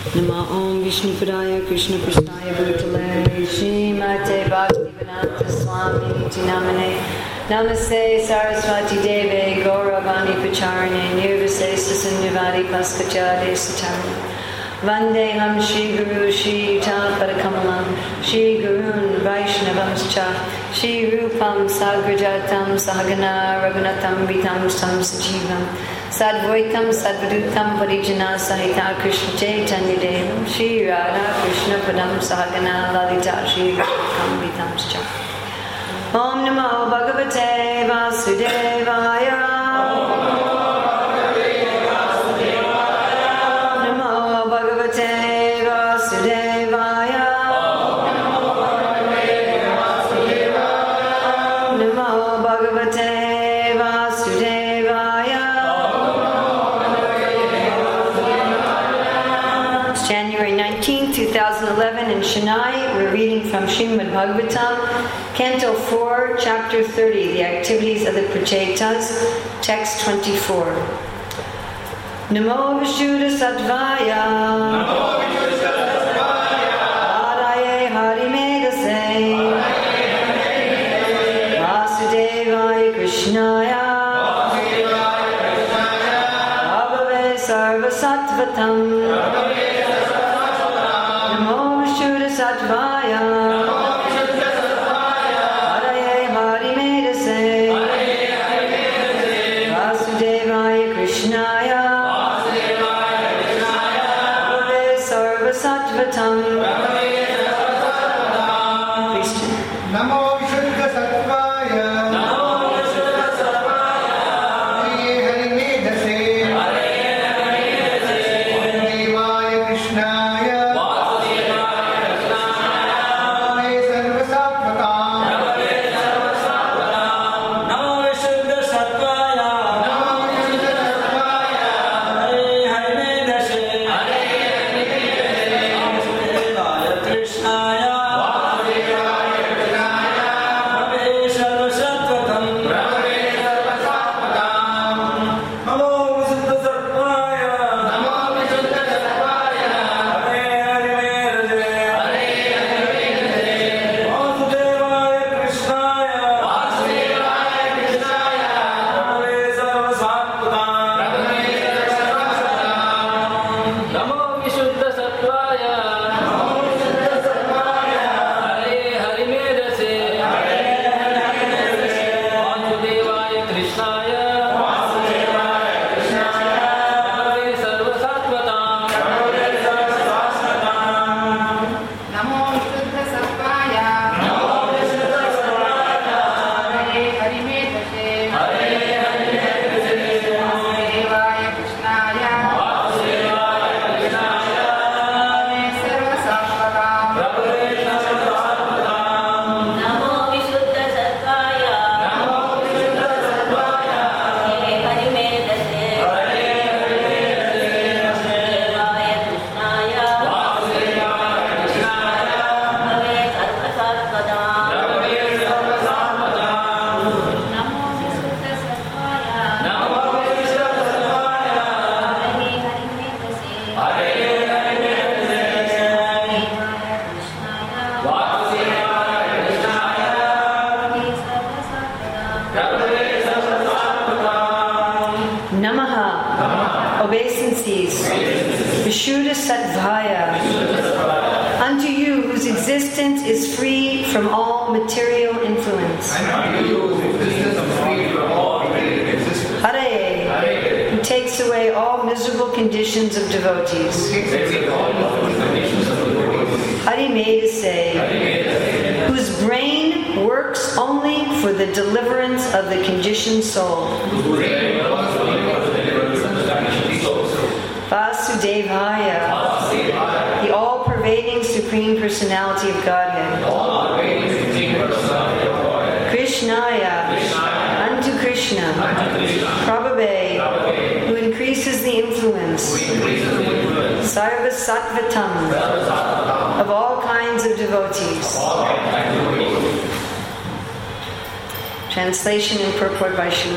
Nama Om Vishnu Padaya Krishna Prasthaya Bhutalaya Shimate Bhakti Vinanta Swami Tinamane Namaste Saraswati Deve Gauravani Pacharane Nirvasesa Sanyavadi Paskachade Satarane Vande Ham Shri Guru Shri Yuta Padakamalam. Shri Gurun Vaishnavamscha Shri Rupam Sagrajatam Sahagana Raghunatam Vitam Sam Sajivam. Sadvaitam Sadvadutam Parijana Sahita Krishna Chaitanya Devam Shri Radha Krishna Padam Sahagana Lalita Shri Kambitam Om Namo Bhagavate Vasudevaya activities of the Prachetas, text 24. Namo Vishuddha Sattvaya. Namo Vishuddha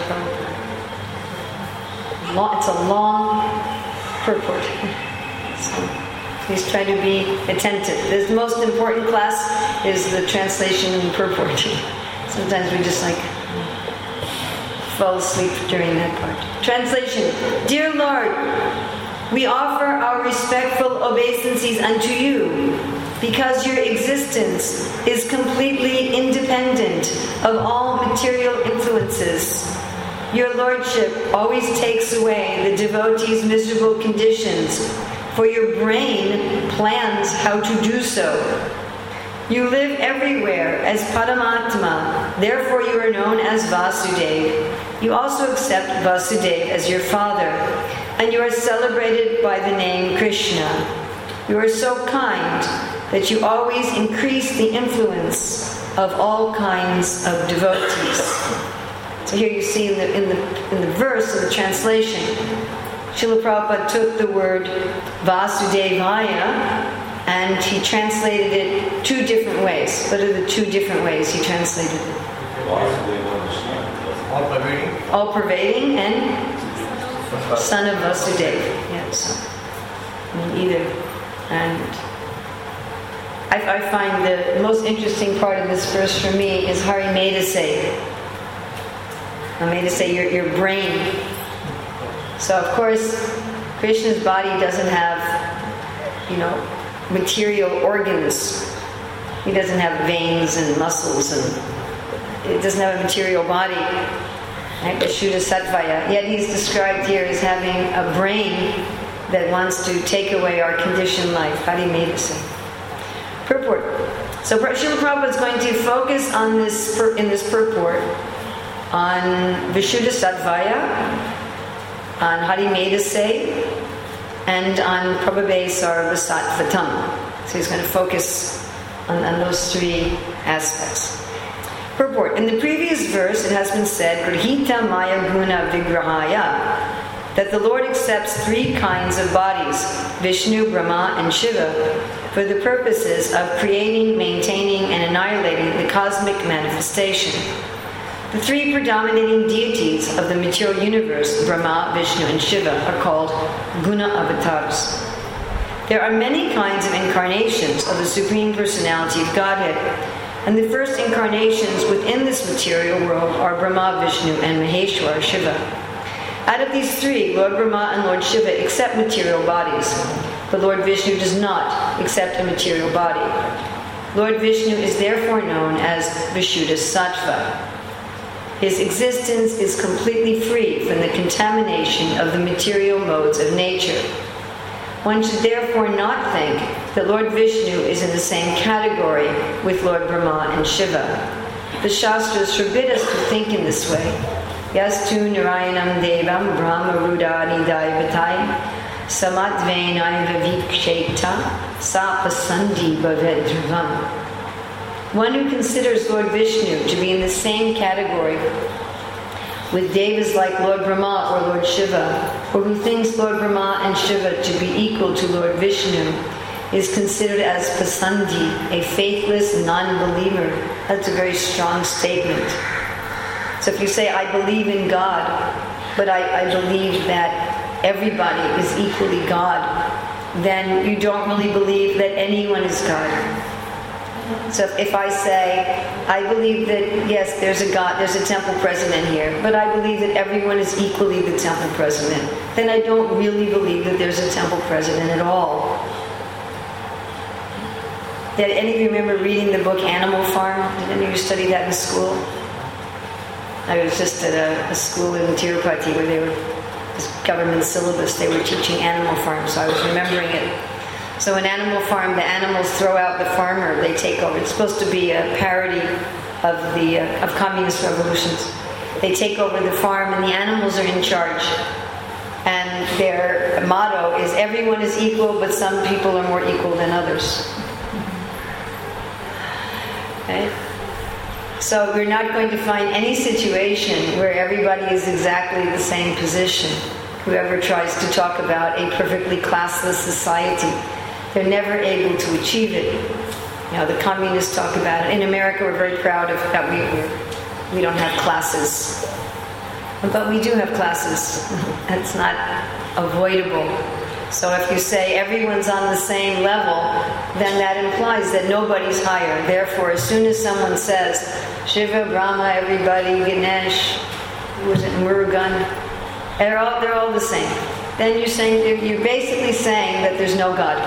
for. It's a long purport. So please try to be attentive. The most important class is the translation and purport. Sometimes we just like fall asleep during that part. Translation Dear Lord, we offer our respectful obeisances unto you because your existence is completely independent of all material influences. Your Lordship always takes away the devotee's miserable conditions, for your brain plans how to do so. You live everywhere as Paramatma, therefore you are known as Vasudeva. You also accept Vasudeva as your father, and you are celebrated by the name Krishna. You are so kind that you always increase the influence of all kinds of devotees. So here you see in the, in the, in the verse of the translation, Srila Prabhupada took the word Vasudevaya and he translated it two different ways. What are the two different ways he translated it? All pervading. All pervading and son of Vasudeva. Yes. I mean, either. And I, I find the most interesting part of this verse for me is Hari Medase. Medase, your, your brain. So, of course, Krishna's body doesn't have, you know, material organs. He doesn't have veins and muscles and it doesn't have a material body. Right? Sattvaya. Yet he's described here as having a brain that wants to take away our conditioned life. Hari Medase. Purport. So Srila Prabhupada is going to focus on this in this purport on Vishuddha Sattvaya, on Hari Medase, and on Prabhabe Sarvasattvatam. So he's going to focus on, on those three aspects. Purport. In the previous verse, it has been said, Grihita Maya Guna Vigrahaya, that the Lord accepts three kinds of bodies, Vishnu, Brahma, and Shiva, for the purposes of creating, maintaining, and annihilating the cosmic manifestation. The three predominating deities of the material universe, Brahma, Vishnu, and Shiva, are called Guna avatars. There are many kinds of incarnations of the Supreme Personality of Godhead, and the first incarnations within this material world are Brahma, Vishnu, and Maheshwar, Shiva. Out of these three, Lord Brahma and Lord Shiva accept material bodies, but Lord Vishnu does not accept a material body. Lord Vishnu is therefore known as Vishuddha Sattva. His existence is completely free from the contamination of the material modes of nature. One should therefore not think that Lord Vishnu is in the same category with Lord Brahma and Shiva. The Shastras forbid us to think in this way. Yastu Narayanam Devam Brahma Rudani Daivatai Samatvainai Viviksheta Sapasandi Bhavedrivam. One who considers Lord Vishnu to be in the same category with devas like Lord Brahma or Lord Shiva, or who thinks Lord Brahma and Shiva to be equal to Lord Vishnu, is considered as pasandi, a faithless non-believer. That's a very strong statement. So if you say, I believe in God, but I, I believe that everybody is equally God, then you don't really believe that anyone is God. So if I say, I believe that, yes, there's a God, there's a temple president here, but I believe that everyone is equally the temple president, then I don't really believe that there's a temple president at all. Did any of you remember reading the book Animal Farm? Did any of you study that in school? I was just at a, a school in Tirupati where they were, this government syllabus, they were teaching Animal Farm, so I was remembering it. So in Animal Farm, the animals throw out the farmer, they take over. It's supposed to be a parody of the uh, of communist revolutions. They take over the farm and the animals are in charge. And their motto is everyone is equal, but some people are more equal than others. Okay? So we're not going to find any situation where everybody is exactly the same position. Whoever tries to talk about a perfectly classless society, they're never able to achieve it. You know, the communists talk about it. In America, we're very proud of that we we don't have classes, but we do have classes. That's not avoidable. So if you say everyone's on the same level, then that implies that nobody's higher. Therefore, as soon as someone says Shiva, Brahma, everybody, Ganesh, was it, Murugan, they're all, they're all the same. Then you're saying you're basically saying that there's no God.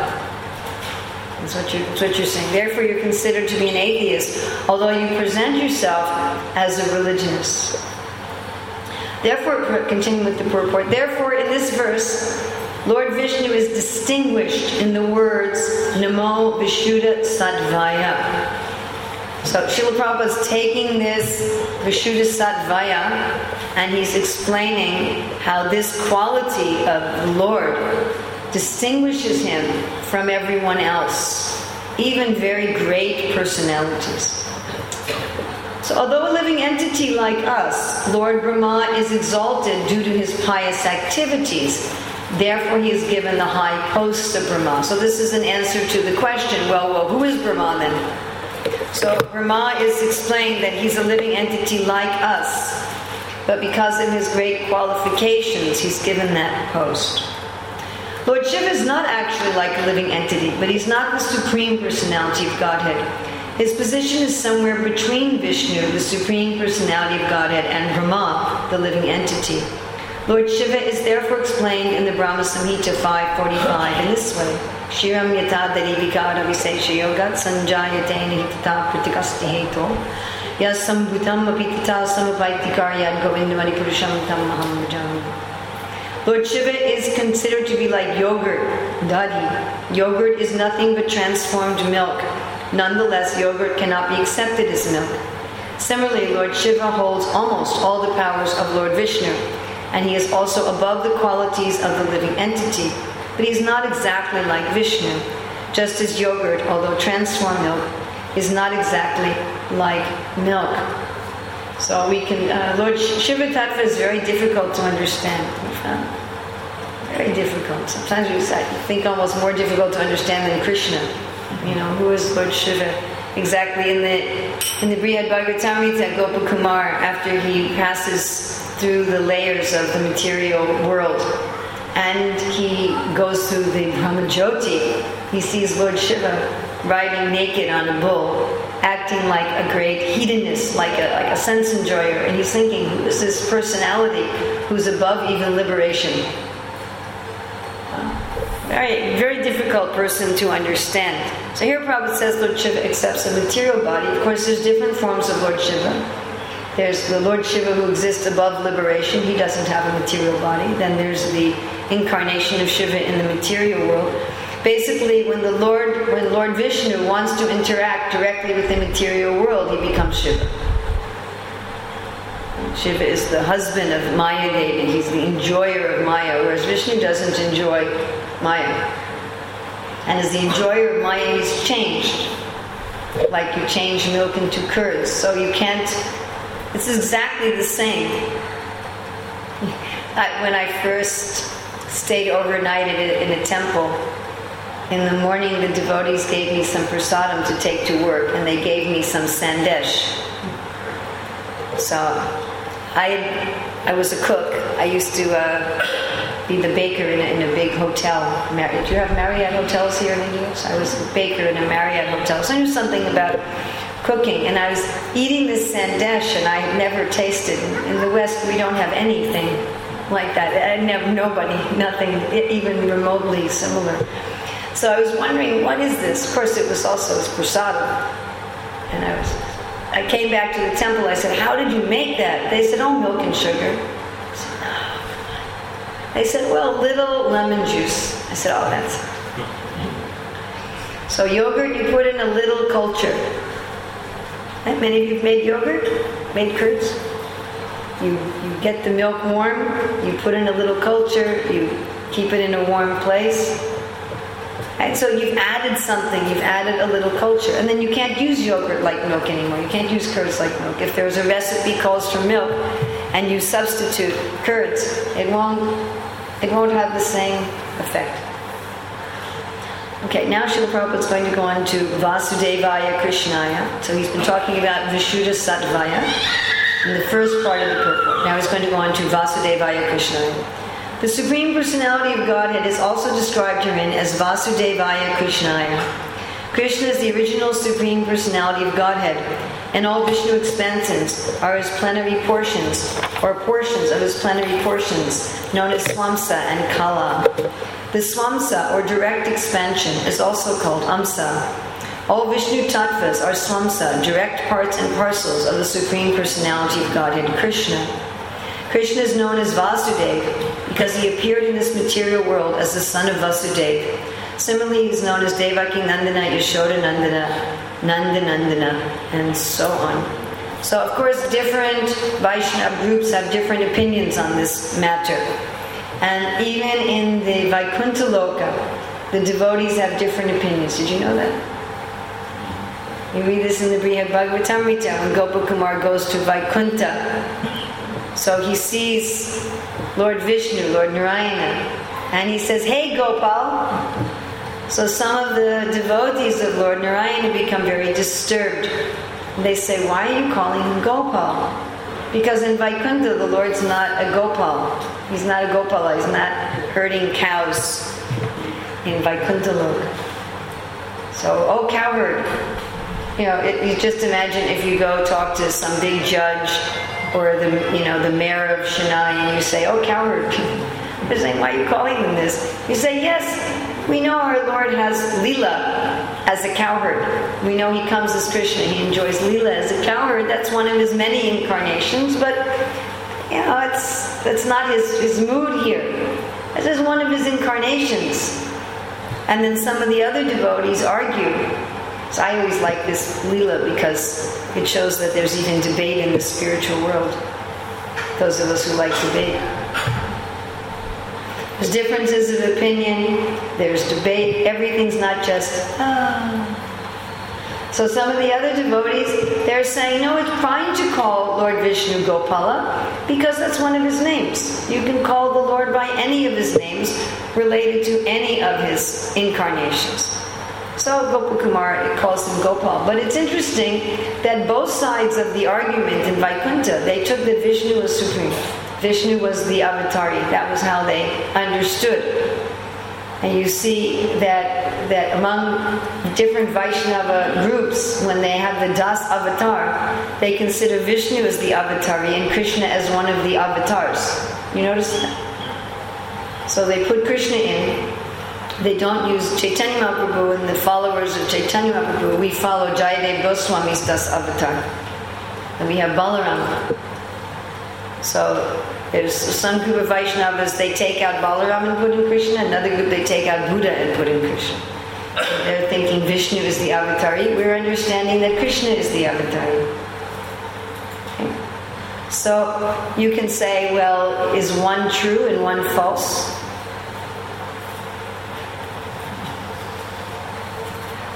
That's what, you, that's what you're saying. Therefore, you're considered to be an atheist, although you present yourself as a religionist. Therefore, continuing with the purport, therefore, in this verse, Lord Vishnu is distinguished in the words Namo Vishuddha Sattvaya. So Srila Prabhupada is taking this Vishuddha Sattvaya and he's explaining how this quality of the Lord distinguishes him from everyone else, even very great personalities. So, although a living entity like us, Lord Brahma is exalted due to his pious activities. Therefore, he is given the high post of Brahma. So, this is an answer to the question well, well, who is Brahma then? So, Brahma is explained that he's a living entity like us, but because of his great qualifications, he's given that post. Lord Shiva is not actually like a living entity, but he's not the supreme personality of Godhead. His position is somewhere between Vishnu, the Supreme Personality of Godhead, and Brahma, the living entity. Lord Shiva is therefore explained in the Brahma Samhita 545 in this way. Shiram yata darivika ravisesha yogat sanjayate nihitata pratikasti heto yas sambhutam apitita samapaitikar govindamani purusham tam maham. Lord Shiva is considered to be like yogurt, dadi. Yogurt is nothing but transformed milk. Nonetheless, yogurt cannot be accepted as milk. Similarly, Lord Shiva holds almost all the powers of Lord Vishnu, and he is also above the qualities of the living entity, but he is not exactly like Vishnu, just as yogurt, although transformed milk, is not exactly like milk. So we can, uh, Lord Shiva Tattva is very difficult to understand. Very difficult. Sometimes we think almost more difficult to understand than Krishna. You know, who is Lord Shiva? Exactly in the in the Brihad Bhagavatamrita, Gopakumar, after he passes through the layers of the material world and he goes through the Brahmajyoti, he sees Lord Shiva riding naked on a bull, acting like a great hedonist, like a, like a sense enjoyer, and he's thinking, who is this personality who's above even liberation? Very, very difficult person to understand. So here Prabhupada says Lord Shiva accepts a material body. Of course, there's different forms of Lord Shiva. There's the Lord Shiva who exists above liberation. He doesn't have a material body. Then there's the incarnation of Shiva in the material world. Basically, when the Lord, when Lord Vishnu wants to interact directly with the material world, he becomes Shiva. Shiva is the husband of Maya Devi. He's the enjoyer of Maya, whereas Vishnu doesn't enjoy Maya. And as the enjoyer of Maya, he's changed. Like you change milk into curds. So you can't, it's exactly the same. I, when I first stayed overnight in a, in a temple, in the morning the devotees gave me some prasadam to take to work, and they gave me some sandesh. So I, I was a cook. I used to uh, be the baker in a, in a big hotel. Mar- Do you have Marriott hotels here in India? So I was a baker in a Marriott hotel. So I knew something about cooking. And I was eating this sandesh, and I never tasted. In the West, we don't have anything like that. I never, nobody, nothing even remotely similar. So I was wondering, what is this? Of course, it was also prasadam. And I was I came back to the temple. I said, How did you make that? They said, Oh, milk and sugar. I said, oh, No. They said, Well, little lemon juice. I said, Oh, that's. So, yogurt, you put in a little culture. And many of you have made yogurt, made curds. You, you get the milk warm, you put in a little culture, you keep it in a warm place, Right? So you've added something, you've added a little culture. And then you can't use yogurt like milk anymore. You can't use curds like milk. If there's a recipe calls for milk and you substitute curds, it won't it won't have the same effect. Okay, now Srila is going to go on to Vasudevaya Krishnaya. So he's been talking about Vishuddha Sattvaya in the first part of the purport. Now he's going to go on to Vasudevaya Krishnaya. The Supreme Personality of Godhead is also described herein as Vasudevaya Krishnaya. Krishna is the original Supreme Personality of Godhead, and all Vishnu expansions are his plenary portions, or portions of his plenary portions, known as Swamsa and Kala. The Swamsa, or direct expansion, is also called Amsa. All Vishnu tattvas are Swamsa, direct parts and parcels of the Supreme Personality of Godhead, Krishna. Krishna is known as Vasudeva because he appeared in this material world as the son of Vasudeva. Similarly, he is known as Devaki Nandana, Yashoda Nandana, Nanda Nandana, and so on. So, of course, different Vaishnava groups have different opinions on this matter. And even in the Vaikuntha Loka, the devotees have different opinions. Did you know that? You read this in the Brihad Bhagavatamrita when Gopakumar goes to Vaikuntha. So he sees Lord Vishnu, Lord Narayana, and he says, Hey Gopal. So some of the devotees of Lord Narayana become very disturbed. They say, Why are you calling him Gopal? Because in Vaikuntha, the Lord's not a Gopal. He's not a Gopala. He's not herding cows in Vaikuntha Loka. So, oh, cowherd. You know, it, you just imagine if you go talk to some big judge or the, you know, the mayor of Chennai and you say, oh, cowherd. They're saying, why are you calling him this? You say, yes, we know our Lord has Leela as a cowherd. We know he comes as Krishna. He enjoys Leela as a cowherd. That's one of his many incarnations, but you know, it's that's not his, his mood here. This is one of his incarnations. And then some of the other devotees argue. So I always like this Leela because it shows that there's even debate in the spiritual world. Those of us who like debate. There's differences of opinion, there's debate, everything's not just, ah. So some of the other devotees, they're saying, no, it's fine to call Lord Vishnu Gopala because that's one of his names. You can call the Lord by any of his names related to any of his incarnations. So Gopakumar calls him Gopal. But it's interesting that both sides of the argument in Vaikuntha, they took that Vishnu was supreme. Vishnu was the avatari. That was how they understood. And you see that that among different Vaishnava groups, when they have the Das avatar, they consider Vishnu as the avatari and Krishna as one of the avatars. You notice that? So they put Krishna in. They don't use Chaitanya Mahaprabhu and the followers of Chaitanya Mahaprabhu. We follow Jayadev Goswami's Das avatar. And we have Balaram. So there's some group of Vaishnavas, they take out Balaram and put in Krishna, another group they take out Buddha and put in Krishna. They're thinking Vishnu is the avatari. We're understanding that Krishna is the avatari. So you can say, well, is one true and one false?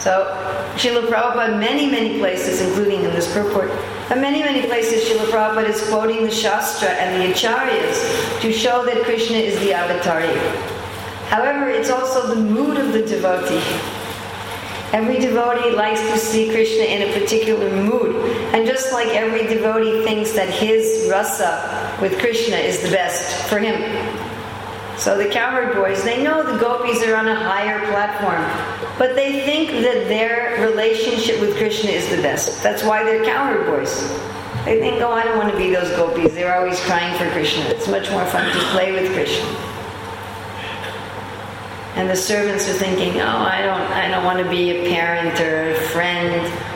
So Srila Prabhupada, many, many places, including in this purport, but many, many places Srila Prabhupada is quoting the Shastra and the Acharyas to show that Krishna is the avatari. However, it's also the mood of the devotee. Every devotee likes to see Krishna in a particular mood. And just like every devotee thinks that his rasa with Krishna is the best for him. So the cowherd boys, they know the gopis are on a higher platform, but they think that their relationship with Krishna is the best. That's why they're cowherd boys. They think, oh, I don't want to be those gopis. They're always crying for Krishna. It's much more fun to play with Krishna. And the servants are thinking, oh, I don't, I don't want to be a parent or a friend.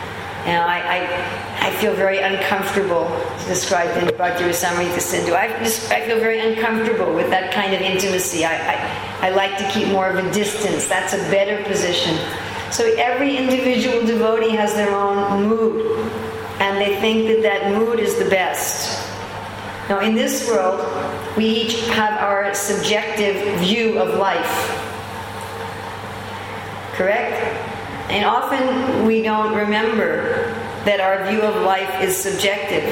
Know, I, I, I feel very uncomfortable. to describe in Bhakti Rasamrita Sindhu. I, just, I feel very uncomfortable with that kind of intimacy. I, I, I like to keep more of a distance. That's a better position. So every individual devotee has their own mood, and they think that that mood is the best. Now, in this world, we each have our subjective view of life. Correct? And often we don't remember that our view of life is subjective.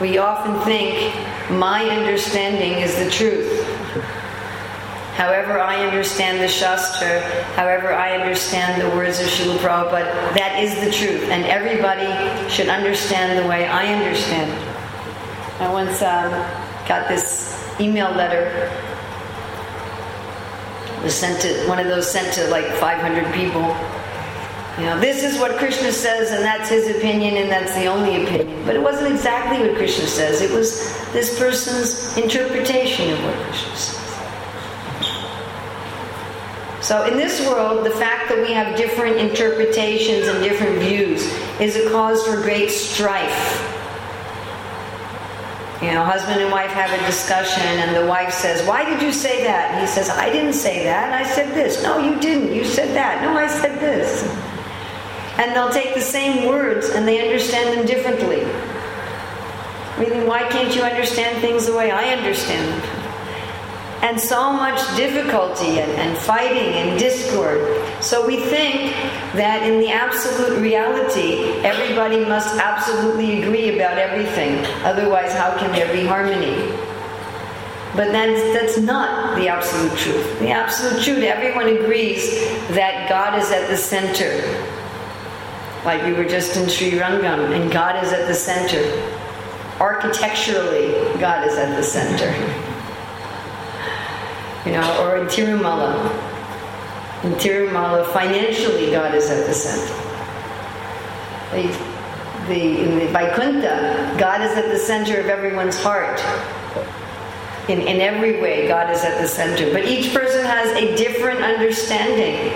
We often think, my understanding is the truth. However, I understand the Shastra, however, I understand the words of Srila Prabhupada, that is the truth. And everybody should understand the way I understand. I once um, got this email letter was sent to one of those sent to like 500 people. You know, this is what Krishna says, and that's his opinion, and that's the only opinion. But it wasn't exactly what Krishna says. It was this person's interpretation of what Krishna says. So in this world, the fact that we have different interpretations and different views is a cause for great strife. You know, husband and wife have a discussion, and the wife says, Why did you say that? And he says, I didn't say that. I said this. No, you didn't. You said that. No, I said this. And they'll take the same words and they understand them differently. Really, why can't you understand things the way I understand them? And so much difficulty and, and fighting and discord. So we think that in the absolute reality, everybody must absolutely agree about everything. Otherwise, how can there be harmony? But that's, that's not the absolute truth. The absolute truth, everyone agrees that God is at the center. Like we were just in Sri Rangam, and God is at the center. Architecturally, God is at the center. You know, or in Tirumala. In Tirumala, financially, God is at the center. The, the, in the Vaikuntha, God is at the center of everyone's heart. In, in every way, God is at the center. But each person has a different understanding.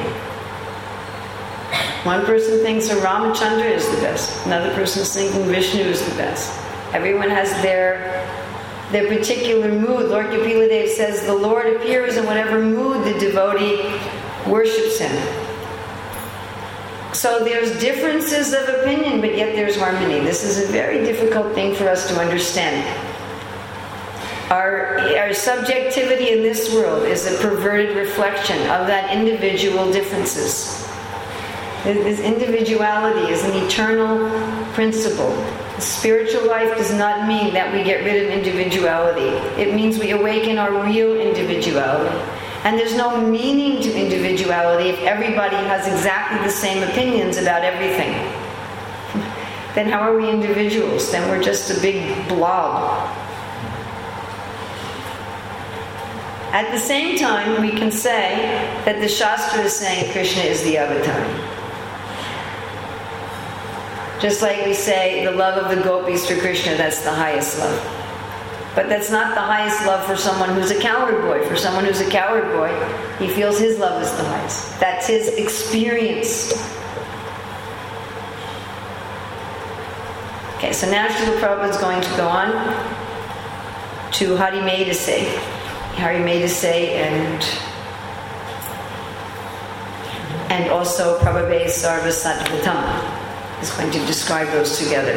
One person thinks that Ramachandra is the best. Another person is thinking Vishnu is the best. Everyone has their their particular mood. Lord Kapila Dev says the Lord appears in whatever mood the devotee worships him. So there's differences of opinion, but yet there's harmony. This is a very difficult thing for us to understand. Our, our subjectivity in this world is a perverted reflection of that individual differences. This individuality is an eternal principle. Spiritual life does not mean that we get rid of individuality. It means we awaken our real individuality. And there's no meaning to individuality if everybody has exactly the same opinions about everything. Then how are we individuals? Then we're just a big blob. At the same time, we can say that the Shastra is saying Krishna is the avatar. Just like we say the love of the gopis for Krishna, that's the highest love. But that's not the highest love for someone who's a coward boy. For someone who's a coward boy, he feels his love is the highest. That's his experience. Okay, so now Srila Prabhupada is going to go on to Hari Medase. Hari Medase and and also Prabhupada Sarva Sattvatam is going to describe those together.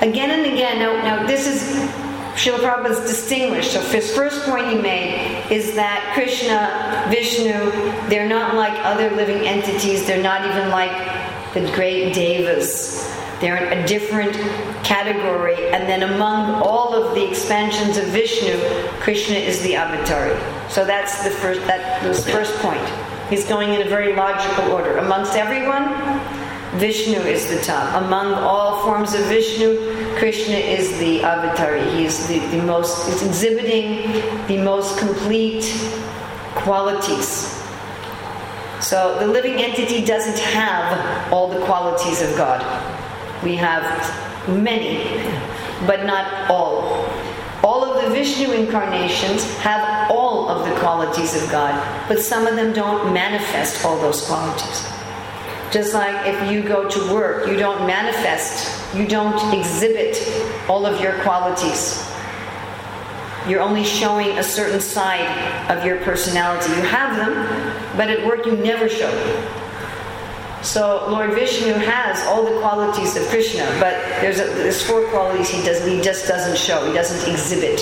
Again and again, now, now this is Srila Prabhupada's distinguished. So his first point he made is that Krishna, Vishnu, they're not like other living entities. They're not even like the great devas. They're in a different category. And then among all of the expansions of Vishnu, Krishna is the avatar. So that's the first that was the first point. He's going in a very logical order. Amongst everyone, Vishnu is the top. Among all forms of Vishnu, Krishna is the avatar. He is the, the most, is exhibiting the most complete qualities. So the living entity doesn't have all the qualities of God. We have many, but not all. All of the Vishnu incarnations have all of the qualities of God, but some of them don't manifest all those qualities. Just like if you go to work, you don't manifest, you don't exhibit all of your qualities. You're only showing a certain side of your personality. You have them, but at work you never show them. So Lord Vishnu has all the qualities of Krishna, but there's, a, there's four qualities he does he just doesn't show. He doesn't exhibit.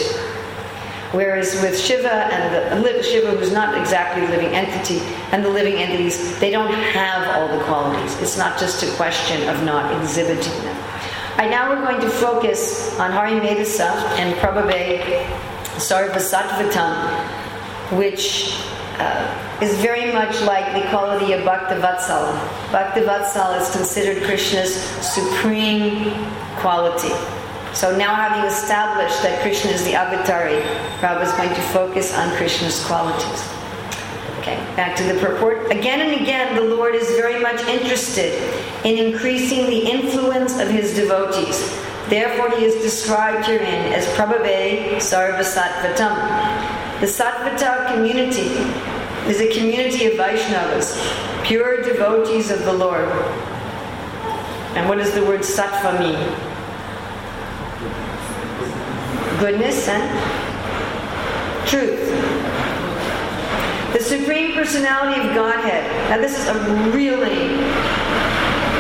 Whereas with Shiva and the Shiva, who's not exactly a living entity, and the living entities, they don't have all the qualities. It's not just a question of not exhibiting them. Right now we're going to focus on Hari Medasa and Prabhabe Sarvasattvatam, which uh, is very much like the quality of Bhaktivatsala. Bhaktivatsala is considered Krishna's supreme quality. So now having established that Krishna is the avatar, Prabhupada is going to focus on Krishna's qualities. Okay, back to the purport. Again and again, the Lord is very much interested in increasing the influence of his devotees. Therefore, he is described herein as Prabhave Sarvasattvatam. The Sattvata community is a community of Vaishnavas, pure devotees of the Lord. And what does the word sattva mean? Goodness and truth. The Supreme Personality of Godhead. Now this is a really,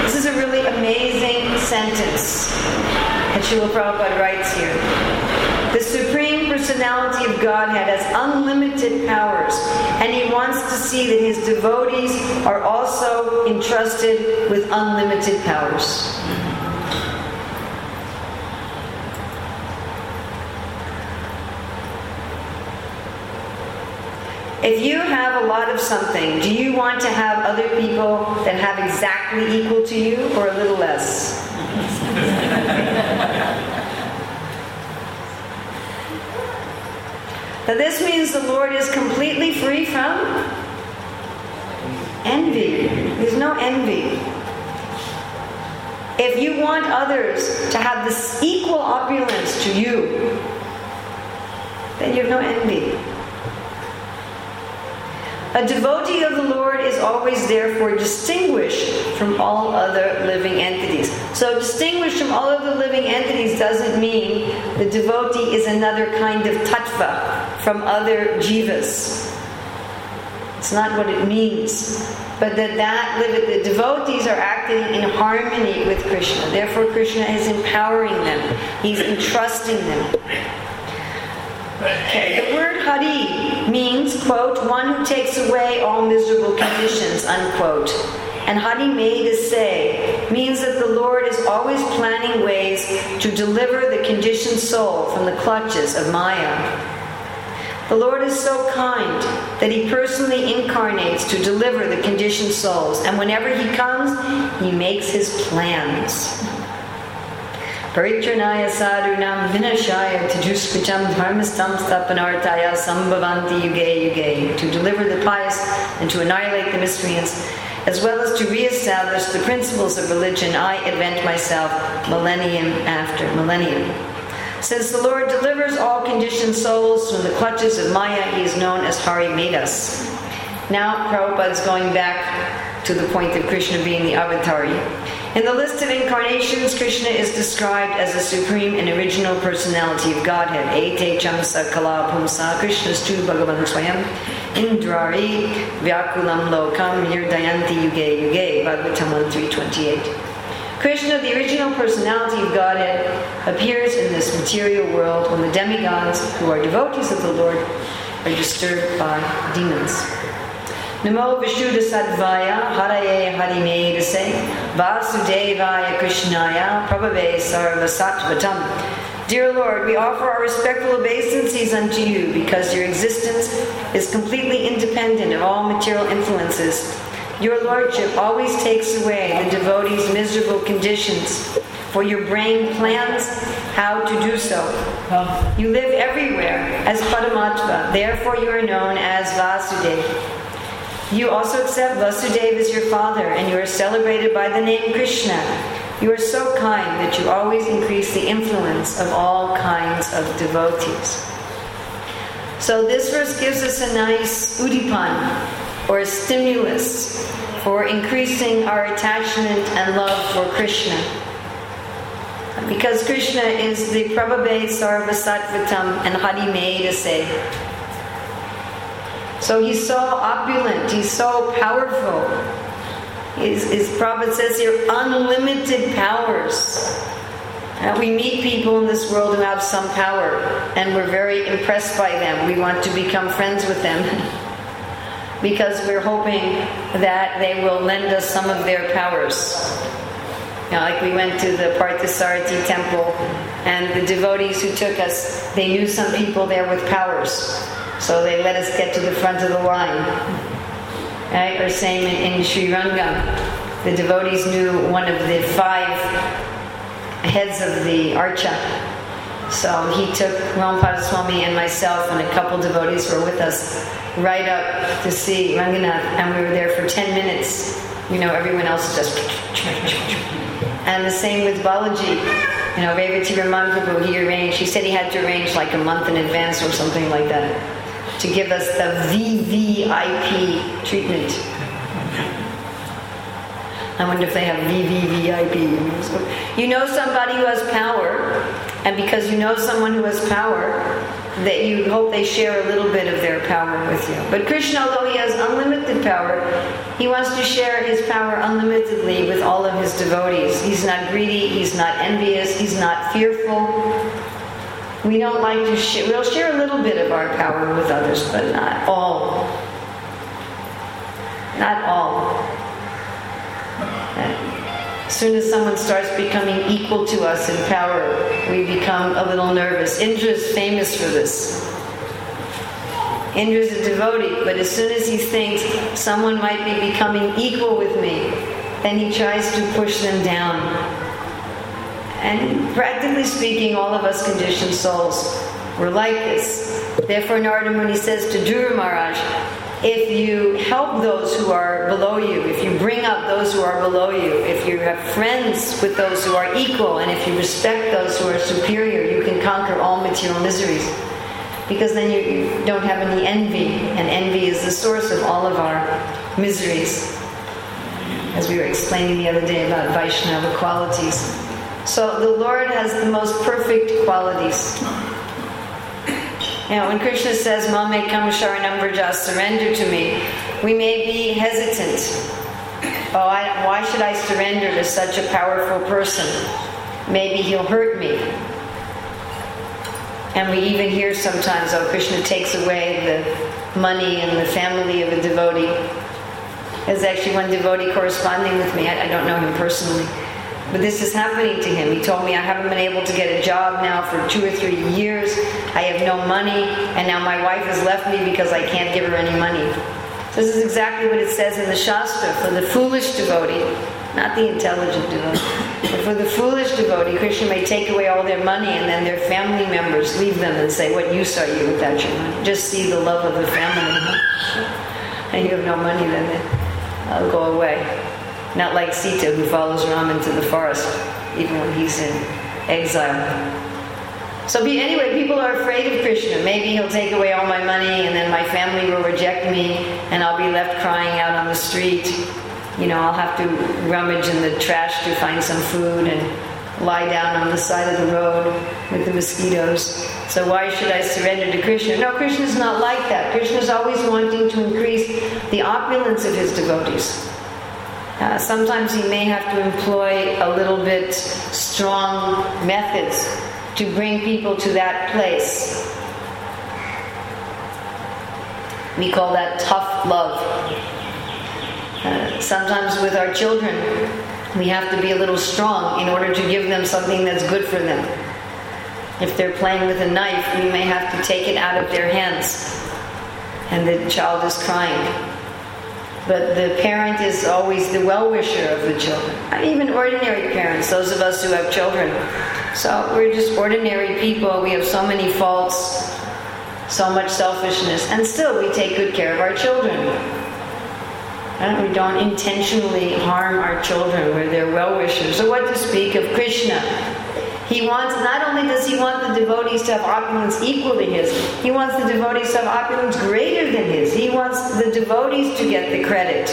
this is a really amazing sentence that Srila Prabhupada writes here. The Supreme Personality of Godhead has unlimited powers, and He wants to see that His devotees are also entrusted with unlimited powers. If you have a lot of something, do you want to have other people that have exactly equal to you or a little less? Now, this means the Lord is completely free from envy. There's no envy. If you want others to have this equal opulence to you, then you have no envy. A devotee of the Lord is always therefore distinguished from all other living entities. So, distinguished from all other living entities doesn't mean the devotee is another kind of tattva from other jivas. It's not what it means. But that, that the devotees are acting in harmony with Krishna. Therefore, Krishna is empowering them, He's entrusting them. Okay, the word Hari means, quote, one who takes away all miserable conditions, unquote. And Hari Medase means that the Lord is always planning ways to deliver the conditioned soul from the clutches of Maya. The Lord is so kind that He personally incarnates to deliver the conditioned souls, and whenever He comes, He makes His plans. Paritranaya sadhunam vinashaya tajuskritam dharmastam stapanartaya sambhavanti yuge yuge to deliver the pious and to annihilate the miscreants, as well as to re-establish the principles of religion, I invent myself millennium after millennium. Since the Lord delivers all conditioned souls from the clutches of Maya, he is known as Hari Medas. Now Prabhupada is going back to the point of Krishna being the avatari. In the list of incarnations, Krishna is described as the supreme and original personality of Godhead. Ete chamsa kala pumsa Krishnastu bhagavan swayam indrari vyakulam lokam hirdayanti yuge yuge Bhagavatam 328. Krishna, the original personality of Godhead, appears in this material world when the demigods, who are devotees of the Lord, are disturbed by demons. Namo Vishuddha Sattvaya Haraye Harimedase Vasudevaya Krishnaya Prabhave Sarva Sattvatam. Dear Lord, we offer our respectful obeisances unto you because your existence is completely independent of all material influences. Your Lordship always takes away the devotee's miserable conditions, for your brain plans how to do so. You live everywhere as Paramatma, therefore you are known as Vasudeva. You also accept Vasudeva as your father, and you are celebrated by the name Krishna. You are so kind that you always increase the influence of all kinds of devotees. So this verse gives us a nice udipan, or a stimulus, for increasing our attachment and love for Krishna. Because Krishna is the Prabhabhe Sarvasattvatam and Hari Hadimedase. So he's so opulent, he's so powerful. His, his prophet says here, unlimited powers. Uh, we meet people in this world who have some power, and we're very impressed by them. We want to become friends with them because we're hoping that they will lend us some of their powers. Know, like we went to the Parthasarathi temple, and the devotees who took us, they knew some people there with powers. So they let us get to the front of the line. Right? Or same in, in Sri Rangam. The devotees knew one of the five heads of the archa. So he took Romapada Swami and myself and a couple devotees were with us right up to see Ranganath, and we were there for 10 minutes. You know, everyone else just. And the same with Balaji. You know, Revati Raman he arranged, he said he had to arrange like a month in advance or something like that to give us the VVIP treatment. I wonder if they have VVVIP. You know somebody who has power, and because you know someone who has power, that you hope they share a little bit of their power with you. But Krishna, although he has unlimited power, he wants to share his power unlimitedly with all of his devotees. He's not greedy, he's not envious, he's not fearful. We don't like to share, we'll share a little bit of our power with others, but not all. Not all. As soon as someone starts becoming equal to us in power, we become a little nervous. Indra is famous for this. Indra is a devotee, but as soon as he thinks someone might be becoming equal with me, then he tries to push them down. And practically speaking, all of us conditioned souls, we're like this. Therefore, Narada Muni says to Dhruva Maharaj, if you help those who are below you, if you bring up those who are below you, if you have friends with those who are equal, and if you respect those who are superior, you can conquer all material miseries. Because then you, you don't have any envy, and envy is the source of all of our miseries. As we were explaining the other day about Vaishnava qualities. So the Lord has the most perfect qualities. Now, when Krishna says, Mam ekam sharanam vraja, surrender to me, we may be hesitant. Oh, I, why should I surrender to such a powerful person? Maybe he'll hurt me. And we even hear sometimes, oh, Krishna takes away the money and the family of a devotee. There's actually one devotee corresponding with me. I, I don't know him personally. But this is happening to him. He told me, I haven't been able to get a job now for two or three years. I have no money, and now my wife has left me because I can't give her any money. This is exactly what it says in the Shastra for the foolish devotee, not the intelligent devotee. But for the foolish devotee, Krishna may take away all their money and then their family members leave them and say, What use are you without your money? Just see the love of the family. And you have no money, then I'll uh, go away. Not like Sita, who follows Ram into the forest, even when he's in exile. So be, anyway, people are afraid of Krishna. Maybe he'll take away all my money, and then my family will reject me, and I'll be left crying out on the street. You know, I'll have to rummage in the trash to find some food and lie down on the side of the road with the mosquitoes. So why should I surrender to Krishna? No, Krishna's not like that. Krishna's always wanting to increase the opulence of his devotees. Uh, sometimes he may have to employ a little bit strong methods to bring people to that place. We call that tough love. Uh, sometimes with our children, we have to be a little strong in order to give them something that's good for them. If they're playing with a knife, we may have to take it out of their hands, and the child is crying but the parent is always the well wisher of the children. Even ordinary parents, those of us who have children. So we're just ordinary people. We have so many faults, so much selfishness, and still we take good care of our children. And we don't intentionally harm our children. We're their well wishers. So, what to speak of Krishna? He wants, not only does he want the devotees to have opulence equal to his, he wants the devotees to have opulence greater than his. He wants the devotees to get the credit.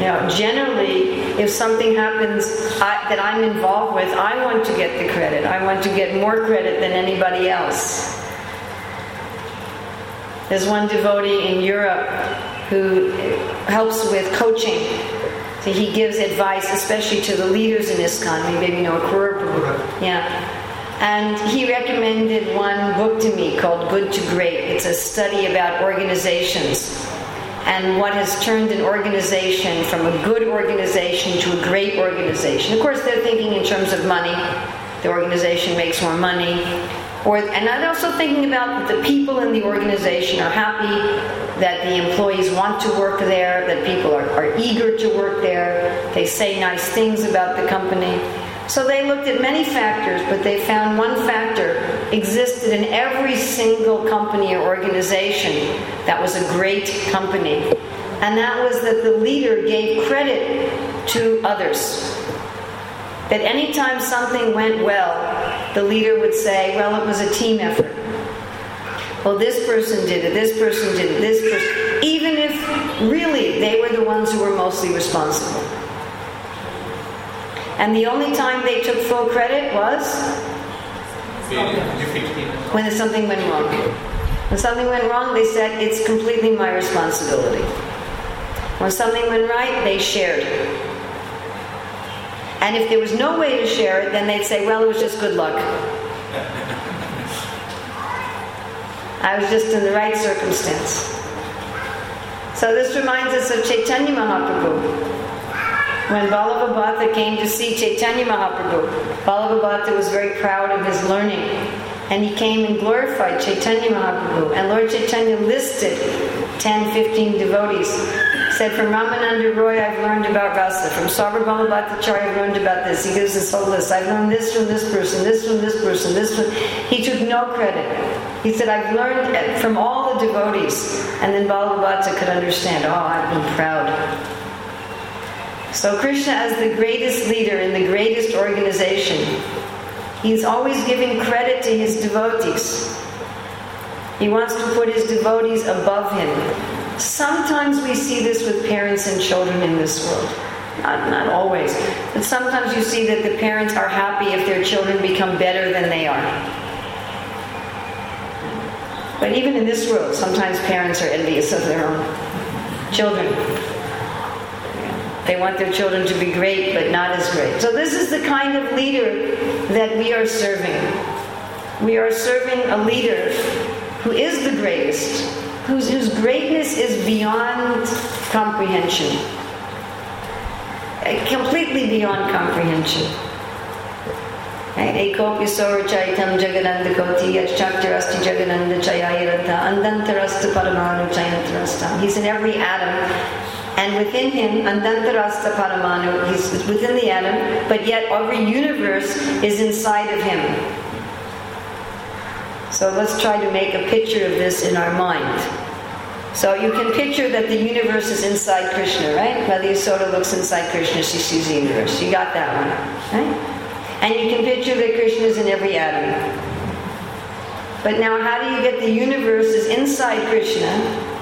Now, generally, if something happens I, that I'm involved with, I want to get the credit. I want to get more credit than anybody else. There's one devotee in Europe who helps with coaching so he gives advice, especially to the leaders in ISKCON. Maybe you know Akrura Prabhu. Yeah. And he recommended one book to me called Good to Great. It's a study about organizations and what has turned an organization from a good organization to a great organization. Of course, they're thinking in terms of money. The organization makes more money. Or, and I'm also thinking about the people in the organization are happy, that the employees want to work there, that people are, are eager to work there, they say nice things about the company. So they looked at many factors, but they found one factor existed in every single company or organization that was a great company. And that was that the leader gave credit to others. That anytime something went well, the leader would say, well, it was a team effort. Well, this person did it, this person did it, this person, even if really they were the ones who were mostly responsible. And the only time they took full credit was when something went wrong. When something went wrong, they said, it's completely my responsibility. When something went right, they shared. And if there was no way to share it, then they'd say, well, it was just good luck. I was just in the right circumstance. So this reminds us of Chaitanya Mahaprabhu. When Vallabha Bhatta came to see Chaitanya Mahaprabhu, Vallabha Bhatta was very proud of his learning. And he came and glorified Chaitanya Mahaprabhu. And Lord Chaitanya listed 10, 15 devotees. Said, from Ramananda Roy, I've learned about rasa. From Sarvabhauma Bhattacharya, I've learned about this. He gives this whole list. I've learned this from this person, this from this person, this from... He took no credit. He said, I've learned eh, from all the devotees. And then Vallabha Bhatta could understand, oh, I've been proud. So Krishna, as the greatest leader in the greatest organization, he's always giving credit to his devotees. He wants to put his devotees above him. Sometimes we see this with parents and children in this world. Not, not always. But sometimes you see that the parents are happy if their children become better than they are. But even in this world, sometimes parents are envious of their own children. They want their children to be great, but not as great. So, this is the kind of leader that we are serving. We are serving a leader who is the greatest, whose, whose greatness is beyond comprehension, Uh, completely beyond comprehension. Ekopya Chaitam Jagananda Koti Yachaktarasti Jagananda Chayayarata Andantarasta Paramanu Chayantarasta. He's in every atom and within him, Andantarasta Paramanu, he's within the atom, but yet every universe is inside of him. So let's try to make a picture of this in our mind. So you can picture that the universe is inside Krishna, right? Mother Yasoda looks inside Krishna, she sees the universe. You got that one, right? And you can picture that Krishna is in every atom. But now how do you get the universe is inside Krishna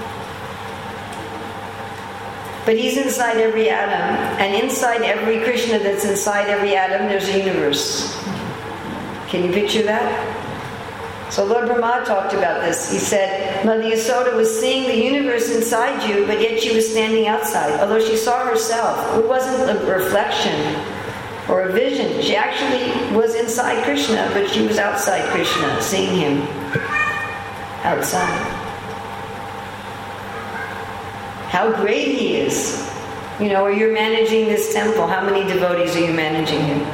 but he's inside every atom, and inside every Krishna that's inside every atom, there's a universe. Can you picture that? So Lord Brahma talked about this. He said, Mother Yasoda was seeing the universe inside you, but yet she was standing outside. Although she saw herself, it wasn't a reflection or a vision. She actually was inside Krishna, but she was outside Krishna, seeing him outside how great he is. You know, or you're managing this temple. How many devotees are you managing here?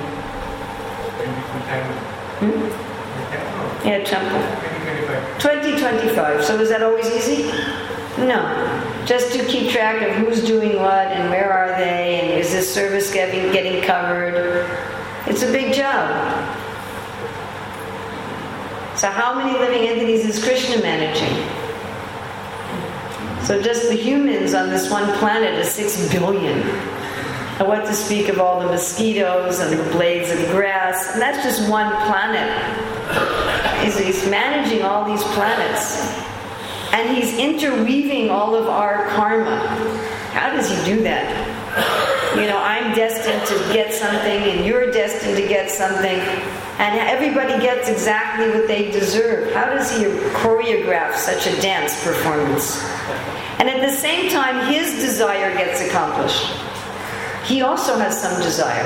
Hmm? Yeah, temple. 2025. So is that always easy? No. Just to keep track of who's doing what and where are they and is this service getting, getting covered. It's a big job. So how many living entities is Krishna managing? So just the humans on this one planet is six billion. And want to speak of all the mosquitoes and the blades of grass. And that's just one planet. He's, he's managing all these planets. And he's interweaving all of our karma. How does he do that? You know, I'm destined to get something, and you're destined to get something, and everybody gets exactly what they deserve. How does he choreograph such a dance performance? And at the same time, his desire gets accomplished. He also has some desire.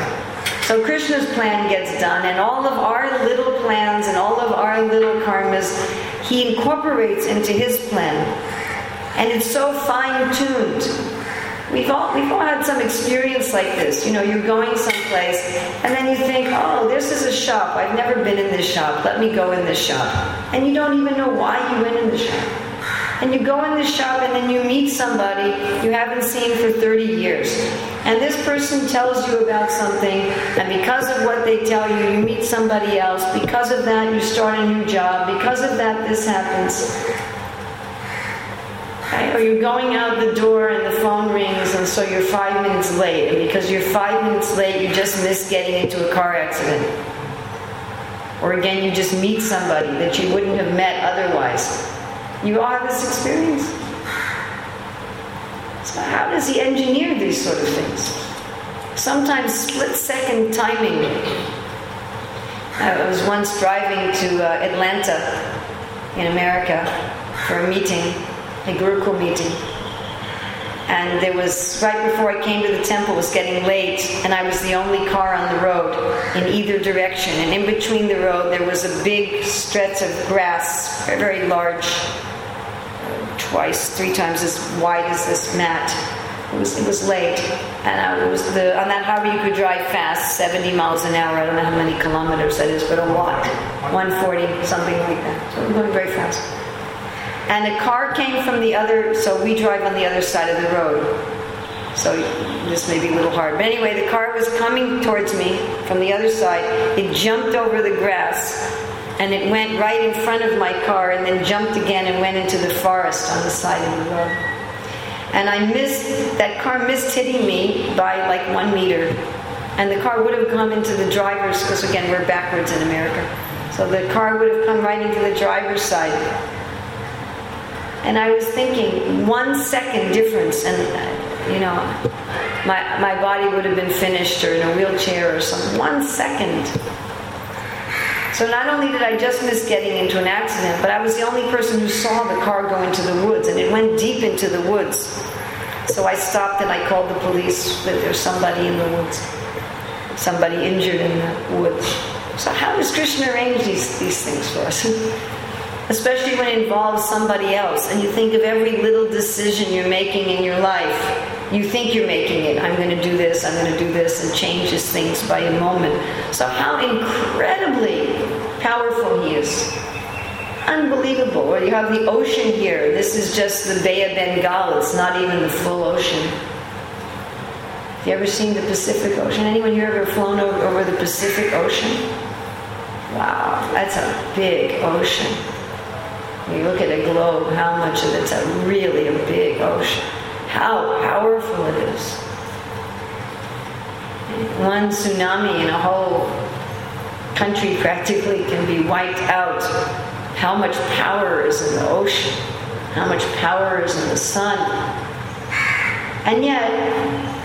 So Krishna's plan gets done, and all of our little plans and all of our little karmas, he incorporates into his plan. And it's so fine tuned. We've all, we've all had some experience like this. You know, you're going someplace, and then you think, oh, this is a shop. I've never been in this shop. Let me go in this shop. And you don't even know why you went in the shop. And you go in the shop and then you meet somebody you haven't seen for 30 years. and this person tells you about something, and because of what they tell you, you meet somebody else. Because of that, you start a new job. Because of that, this happens. Right? Or you're going out the door and the phone rings, and so you're five minutes late. And because you're five minutes late, you just miss getting into a car accident. Or again, you just meet somebody that you wouldn't have met otherwise. You have this experience. So, how does he engineer these sort of things? Sometimes split second timing. I was once driving to uh, Atlanta in America for a meeting, a Gurukul meeting. And there was, right before I came to the temple, it was getting late, and I was the only car on the road in either direction. And in between the road, there was a big stretch of grass, very, very large, twice, three times as wide as this mat. It was, it was late, and I was the, on that highway you could drive fast, 70 miles an hour. I don't know how many kilometers that is, but a lot, 140, something like that. So I'm going very fast. And a car came from the other, so we drive on the other side of the road. So this may be a little hard. But anyway, the car was coming towards me from the other side. It jumped over the grass and it went right in front of my car and then jumped again and went into the forest on the side of the road. And I missed, that car missed hitting me by like one meter. And the car would have come into the driver's, because again, we're backwards in America. So the car would have come right into the driver's side. And I was thinking, one second difference, and you know, my, my body would have been finished or in a wheelchair or something. One second. So not only did I just miss getting into an accident, but I was the only person who saw the car go into the woods, and it went deep into the woods. So I stopped and I called the police that there's somebody in the woods, somebody injured in the woods. So how does Krishna arrange these, these things for us? Especially when it involves somebody else, and you think of every little decision you're making in your life. You think you're making it. I'm going to do this, I'm going to do this, and changes things by a moment. So, how incredibly powerful he is. Unbelievable. You have the ocean here. This is just the Bay of Bengal, it's not even the full ocean. Have you ever seen the Pacific Ocean? Anyone here ever flown over, over the Pacific Ocean? Wow, that's a big ocean. You look at a globe, how much of it's a really a big ocean. How powerful it is. One tsunami in a whole country practically can be wiped out. How much power is in the ocean? How much power is in the sun? And yet,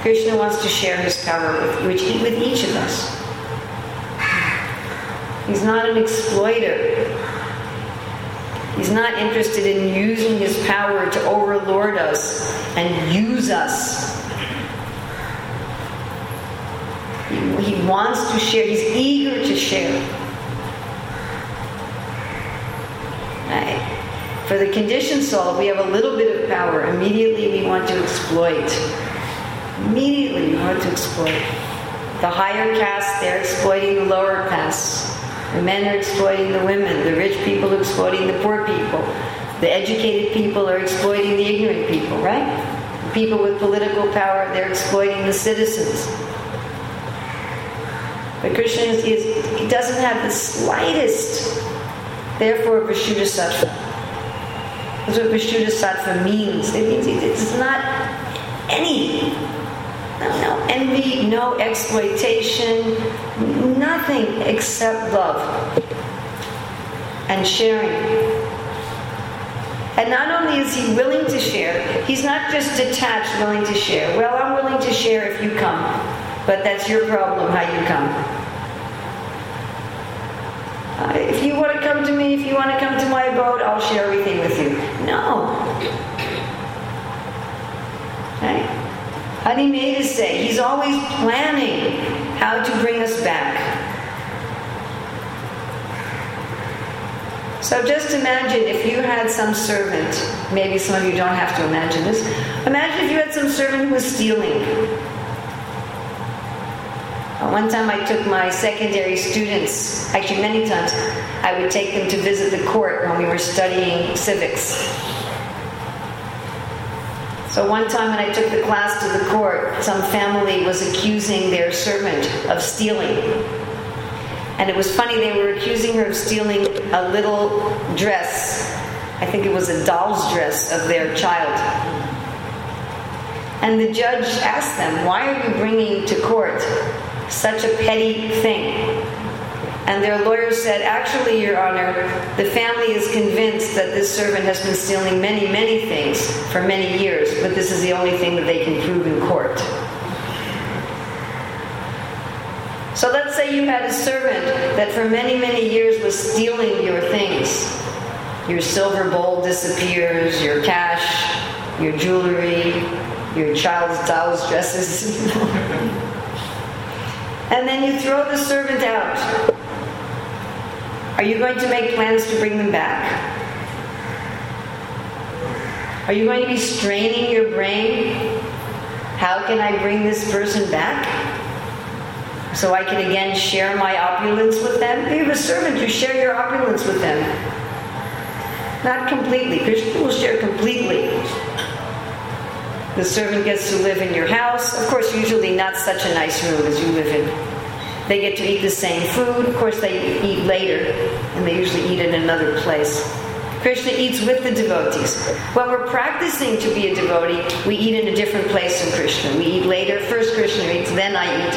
Krishna wants to share his power with, with each of us. He's not an exploiter. He's not interested in using his power to overlord us and use us. He, wants to share, he's eager to share. Right. For the conditioned soul, we have a little bit of power. Immediately we want to exploit. Immediately we want to exploit. The higher caste, they're exploiting the lower castes. The men are exploiting the women. The rich people are exploiting the poor people. The educated people are exploiting the ignorant people, right? The people with political power, they're exploiting the citizens. But Krishna is, is he doesn't have the slightest, therefore, Vishuddha Sattva. That's what Vishuddha Sattva means. It means it's not any no, envy, no exploitation, nothing except love and sharing. And not only is he willing to share, he's not just detached, willing to share. Well, I'm willing to share if you come, but that's your problem how you come. Uh, if you want to come to me, if you want to come to my boat, I'll share everything with you. No. Okay? Honey made us say he's always planning how to bring us back. So just imagine if you had some servant, maybe some of you don't have to imagine this. Imagine if you had some servant who was stealing. Uh, One time I took my secondary students, actually many times, I would take them to visit the court when we were studying civics. So one time when I took the class to the court, some family was accusing their servant of stealing. And it was funny, they were accusing her of stealing a little dress. I think it was a doll's dress of their child. And the judge asked them, Why are you bringing to court such a petty thing? And their lawyer said, Actually, Your Honor, the family is convinced that this servant has been stealing many, many things for many years, but this is the only thing that they can prove in court. So let's say you had a servant that for many, many years was stealing your things. Your silver bowl disappears, your cash, your jewelry, your child's doll's dresses. and then you throw the servant out. Are you going to make plans to bring them back? Are you going to be straining your brain? How can I bring this person back? So I can again share my opulence with them? You have a servant, you share your opulence with them. Not completely. Krishna will share completely. The servant gets to live in your house. Of course, usually not such a nice room as you live in. They get to eat the same food. Of course, they eat later, and they usually eat in another place. Krishna eats with the devotees. When we're practicing to be a devotee, we eat in a different place than Krishna. We eat later. First Krishna eats, then I eat.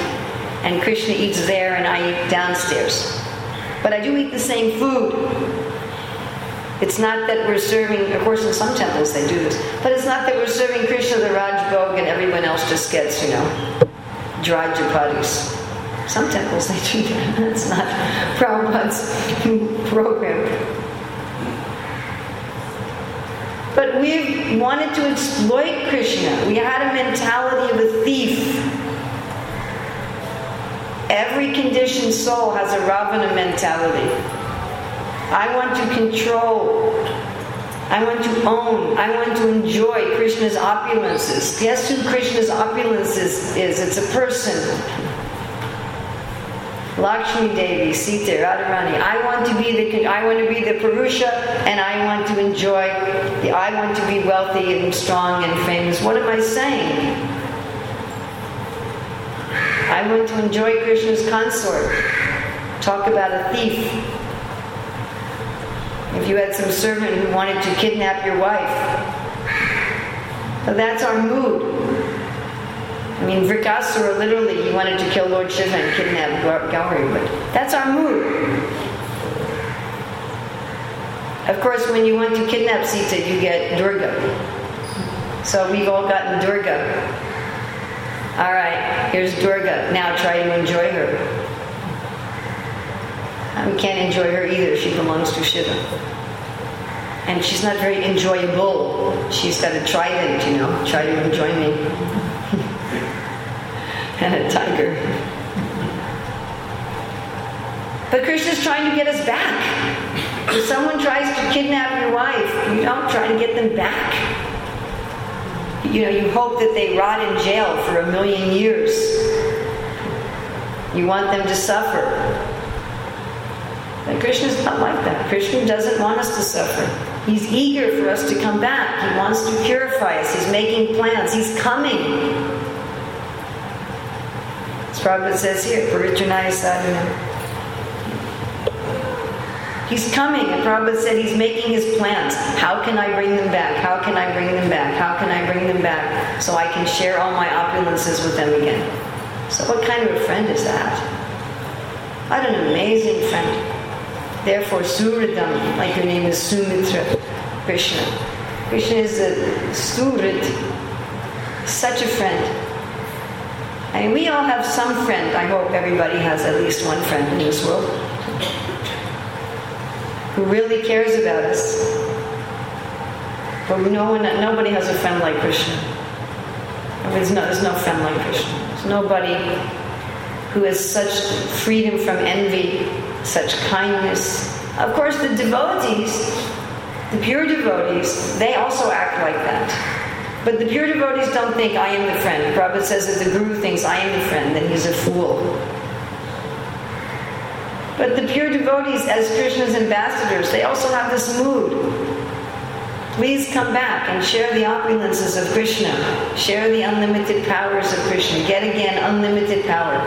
And Krishna eats there, and I eat downstairs. But I do eat the same food. It's not that we're serving, of course, in some temples they do this, but it's not that we're serving Krishna the Raj Bhog and everyone else just gets, you know, dry chapatis. Some temples they do that. That's not Prabhupada's program. But we wanted to exploit Krishna. We had a mentality of a thief. Every conditioned soul has a Ravana mentality. I want to control. I want to own. I want to enjoy Krishna's opulences. Guess who Krishna's opulences is? It's a person. Lakshmi Devi, Sita, Radharani. I want to be the I want to be the Purusha and I want to enjoy the I want to be wealthy and strong and famous. What am I saying? I want to enjoy Krishna's consort. Talk about a thief. If you had some servant who wanted to kidnap your wife, so that's our mood. Mean, Vrikasura literally, he wanted to kill Lord Shiva and kidnap Gauri, but that's our mood. Of course, when you want to kidnap Sita, you get Durga. So we've all gotten Durga. All right, here's Durga. Now try to enjoy her. Um, we can't enjoy her either. She belongs to Shiva. And she's not very enjoyable. She's got a trident, you know, try to enjoy me. And a tiger. But Krishna's trying to get us back. If someone tries to kidnap your wife, you don't try to get them back. You know, you hope that they rot in jail for a million years. You want them to suffer. But Krishna's not like that. Krishna doesn't want us to suffer. He's eager for us to come back. He wants to purify us. He's making plans. He's coming. Prabhupada says here, Paritranaya Sadhunam. He's coming, and Prabhupada said he's making his plans. How can I bring them back? How can I bring them back? How can I bring them back so I can share all my opulences with them again? So, what kind of a friend is that? What an amazing friend. Therefore, Suhridam, like your name is Sumitra Krishna. Krishna is a Surat, such a friend. I mean, we all have some friend. I hope everybody has at least one friend in this world who really cares about us. But no one, nobody has a friend like Krishna. There's no, there's no friend like Krishna. There's nobody who has such freedom from envy, such kindness. Of course, the devotees, the pure devotees, they also act like that. But the pure devotees don't think, I am the friend. Prabhupada says that the Guru thinks, I am the friend, then he's a fool. But the pure devotees, as Krishna's ambassadors, they also have this mood. Please come back and share the opulences of Krishna. Share the unlimited powers of Krishna. Get again unlimited power.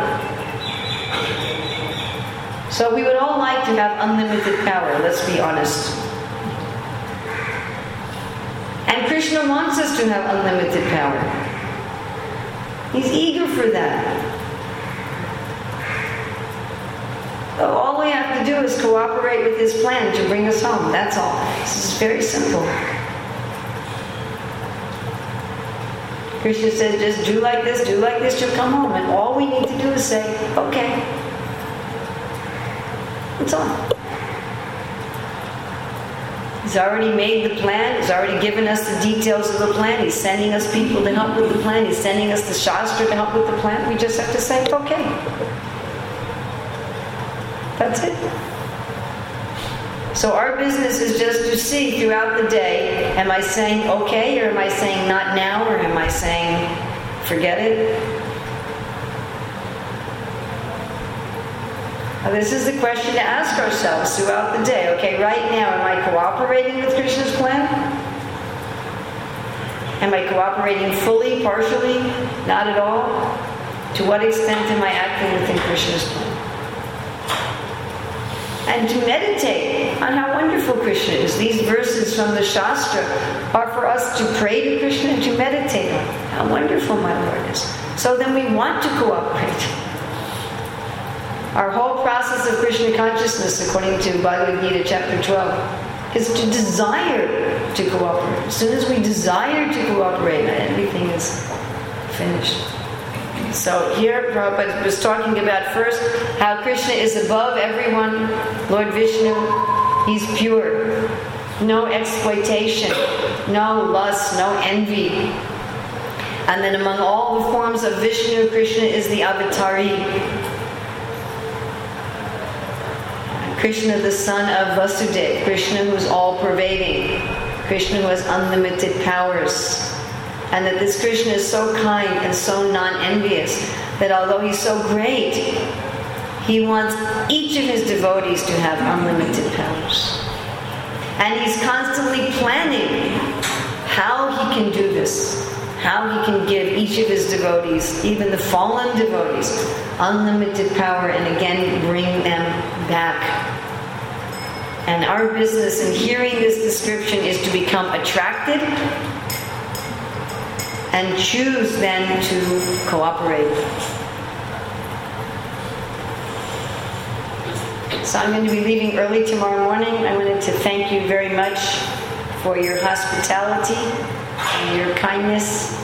So we would all like to have unlimited power, let's be honest. And Krishna wants us to have unlimited power. He's eager for that. So all we have to do is cooperate with his plan to bring us home. That's all. This is very simple. Krishna says, just do like this, do like this, you'll come home. And all we need to do is say, okay. That's all. He's already made the plan. He's already given us the details of the plan. He's sending us people to help with the plan. He's sending us the Shastra to help with the plan. We just have to say, okay. That's it. So our business is just to see throughout the day, am I saying okay or am I saying not now or am I saying forget it? This is the question to ask ourselves throughout the day. Okay, right now, am I cooperating with Krishna's plan? Am I cooperating fully, partially, not at all? To what extent am I acting within Krishna's plan? and to meditate on how wonderful Krishna is. These verses from the Shastra are for us to pray to Krishna and to meditate on how wonderful my Lord is. So then we want to cooperate. Our whole process of Krishna consciousness, according to Bhagavad Gita chapter 12, is to desire to cooperate. As soon as we desire to cooperate, everything is finished. So here Prabhupada was talking about first how Krishna is above everyone. Lord Vishnu, he's pure. No exploitation, no lust, no envy. And then among all the forms of Vishnu, Krishna is the avatari. Krishna, the son of Vasudeva. Krishna who is all pervading. Krishna who has unlimited powers and that this Krishna is so kind and so non-envious that although he's so great, he wants each of his devotees to have unlimited powers. And he's constantly planning how he can do this, how he can give each of his devotees, even the fallen devotees, unlimited power and again bring them back. And our business in hearing this description is to become attracted and choose then to cooperate. So I'm going to be leaving early tomorrow morning. I wanted to thank you very much for your hospitality and your kindness.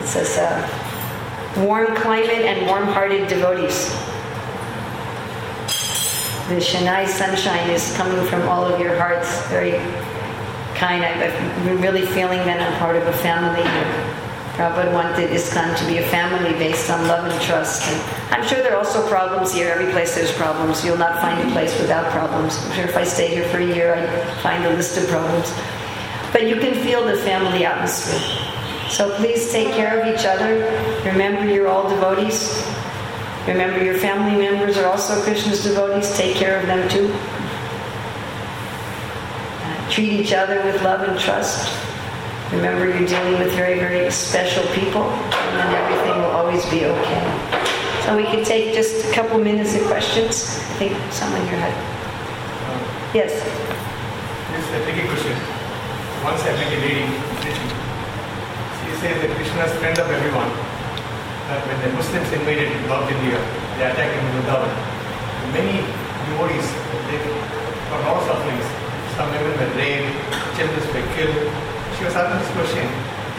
It's a warm climate and warm-hearted devotees. The Chennai sunshine is coming from all of your hearts. Very kind. I'm really feeling that I'm part of a family here. Prabhupada wanted ISKCON to be a family based on love and trust. And I'm sure there are also problems here. Every place there's problems. You'll not find a place without problems. I'm sure if I stayed here for a year, I'd find a list of problems. But you can feel the family atmosphere. So please take care of each other. Remember you're all devotees. Remember your family members are also Krishna's devotees. Take care of them too. Uh, treat each other with love and trust. Remember, you're dealing with very, very special people, and then everything will always be okay. So we could take just a couple minutes of questions. I think someone here had. Yes. This is a tricky question. Once I met a lady. She says that Krishna is friend of everyone. When the Muslims invaded North India, they attacked in Vrindavan. Many devotees, they got all sufferings. Some women were raped, children were killed. She was asking this question.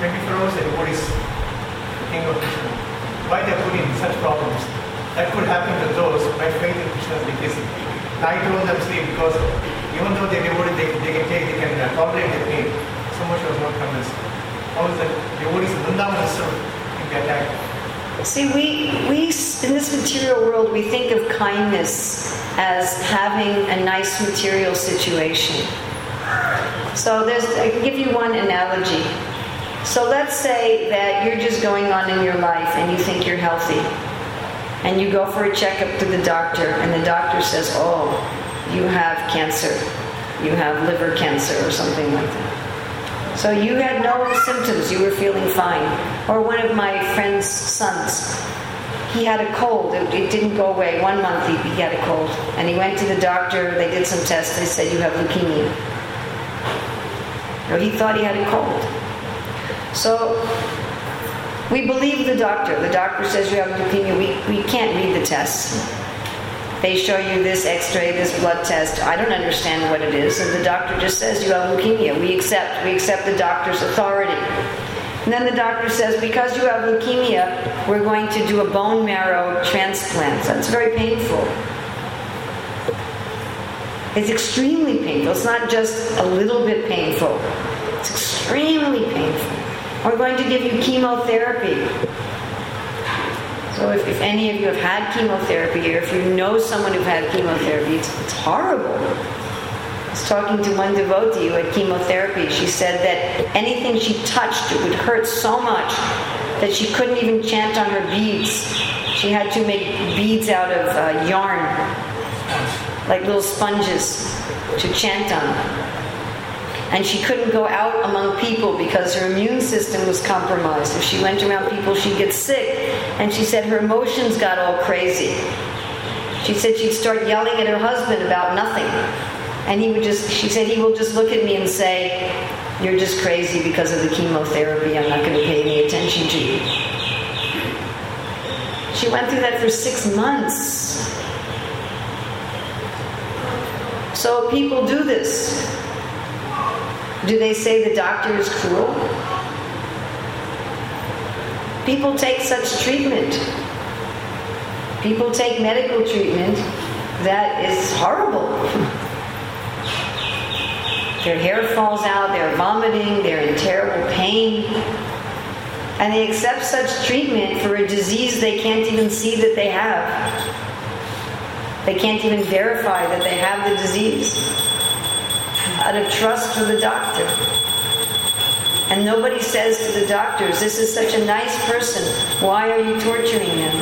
24 hours the devotees, the king of Krishna. Why they are put in such problems? That could happen to those by faith in Krishna's dictation. I told them, see, because even though they devoted, they, they can take, they can uh, tolerate the pain. So much was not convinced. How is that devotees in Vrindavan itself can be attacked? See, we, we, in this material world, we think of kindness as having a nice material situation. So there's, I can give you one analogy. So let's say that you're just going on in your life and you think you're healthy. And you go for a checkup to the doctor, and the doctor says, Oh, you have cancer. You have liver cancer or something like that. So you had no symptoms, you were feeling fine. Or one of my friend's sons, he had a cold. It, it didn't go away. One month he, he had a cold. And he went to the doctor, they did some tests, they said, You have leukemia. Or he thought he had a cold. So we believe the doctor. The doctor says you have leukemia. We, we can't read the tests. They show you this x ray, this blood test. I don't understand what it is. And the doctor just says you have leukemia. We accept. We accept the doctor's authority. And then the doctor says, because you have leukemia, we're going to do a bone marrow transplant. That's very painful. It's extremely painful. It's not just a little bit painful. It's extremely painful. We're going to give you chemotherapy. So if, if any of you have had chemotherapy or if you know someone who had chemotherapy, it's, it's horrible. I was talking to one devotee who had chemotherapy. She said that anything she touched, it would hurt so much that she couldn't even chant on her beads. She had to make beads out of uh, yarn, like little sponges, to chant on and she couldn't go out among people because her immune system was compromised. If she went around people, she'd get sick. And she said her emotions got all crazy. She said she'd start yelling at her husband about nothing. And he would just, she said, he will just look at me and say, You're just crazy because of the chemotherapy. I'm not going to pay any attention to you. She went through that for six months. So people do this. Do they say the doctor is cruel? People take such treatment. People take medical treatment that is horrible. Their hair falls out, they're vomiting, they're in terrible pain. And they accept such treatment for a disease they can't even see that they have. They can't even verify that they have the disease out of trust for the doctor. And nobody says to the doctors, This is such a nice person. Why are you torturing him?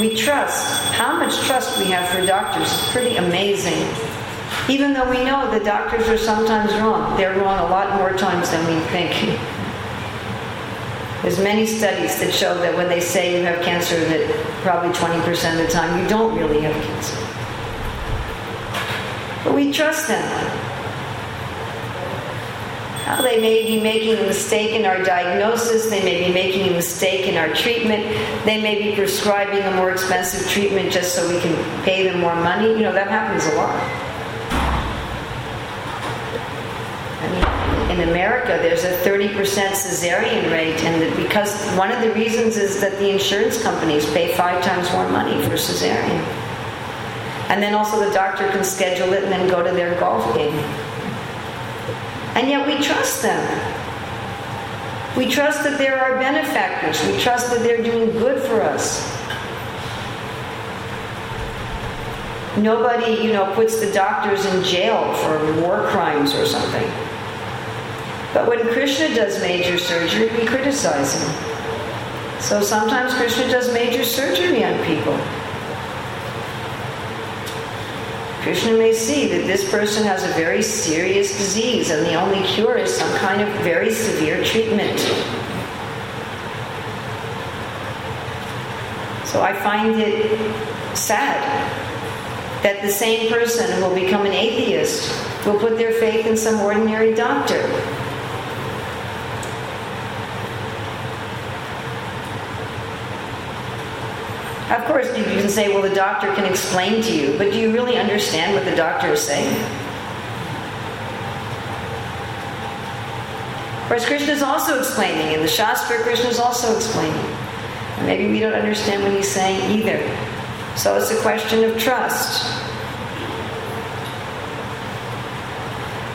We trust. How much trust we have for doctors is pretty amazing. Even though we know the doctors are sometimes wrong, they're wrong a lot more times than we think. There's many studies that show that when they say you have cancer, that probably 20% of the time you don't really have cancer. Trust them. Now, they may be making a mistake in our diagnosis, they may be making a mistake in our treatment, they may be prescribing a more expensive treatment just so we can pay them more money. You know, that happens a lot. I mean, in America, there's a 30% cesarean rate, and because one of the reasons is that the insurance companies pay five times more money for cesarean. And then also the doctor can schedule it and then go to their golf game. And yet we trust them. We trust that they're our benefactors. We trust that they're doing good for us. Nobody, you know, puts the doctors in jail for war crimes or something. But when Krishna does major surgery, we criticize him. So sometimes Krishna does major surgery on people. Krishna may see that this person has a very serious disease and the only cure is some kind of very severe treatment. So I find it sad that the same person who will become an atheist will put their faith in some ordinary doctor. Of course, you can say, well, the doctor can explain to you, but do you really understand what the doctor is saying? Whereas Krishna is also explaining, in the Shastra, Krishna is also explaining. And maybe we don't understand what he's saying either. So it's a question of trust.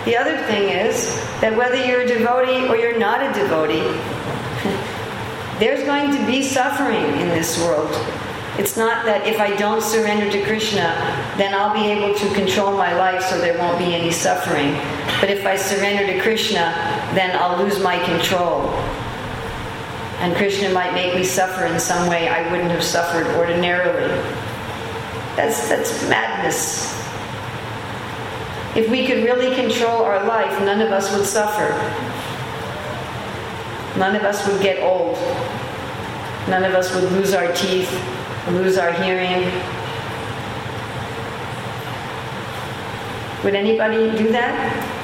The other thing is that whether you're a devotee or you're not a devotee, there's going to be suffering in this world. It's not that if I don't surrender to Krishna, then I'll be able to control my life so there won't be any suffering. But if I surrender to Krishna, then I'll lose my control. And Krishna might make me suffer in some way I wouldn't have suffered ordinarily. That's, that's madness. If we could really control our life, none of us would suffer. None of us would get old. None of us would lose our teeth, lose our hearing. Would anybody do that?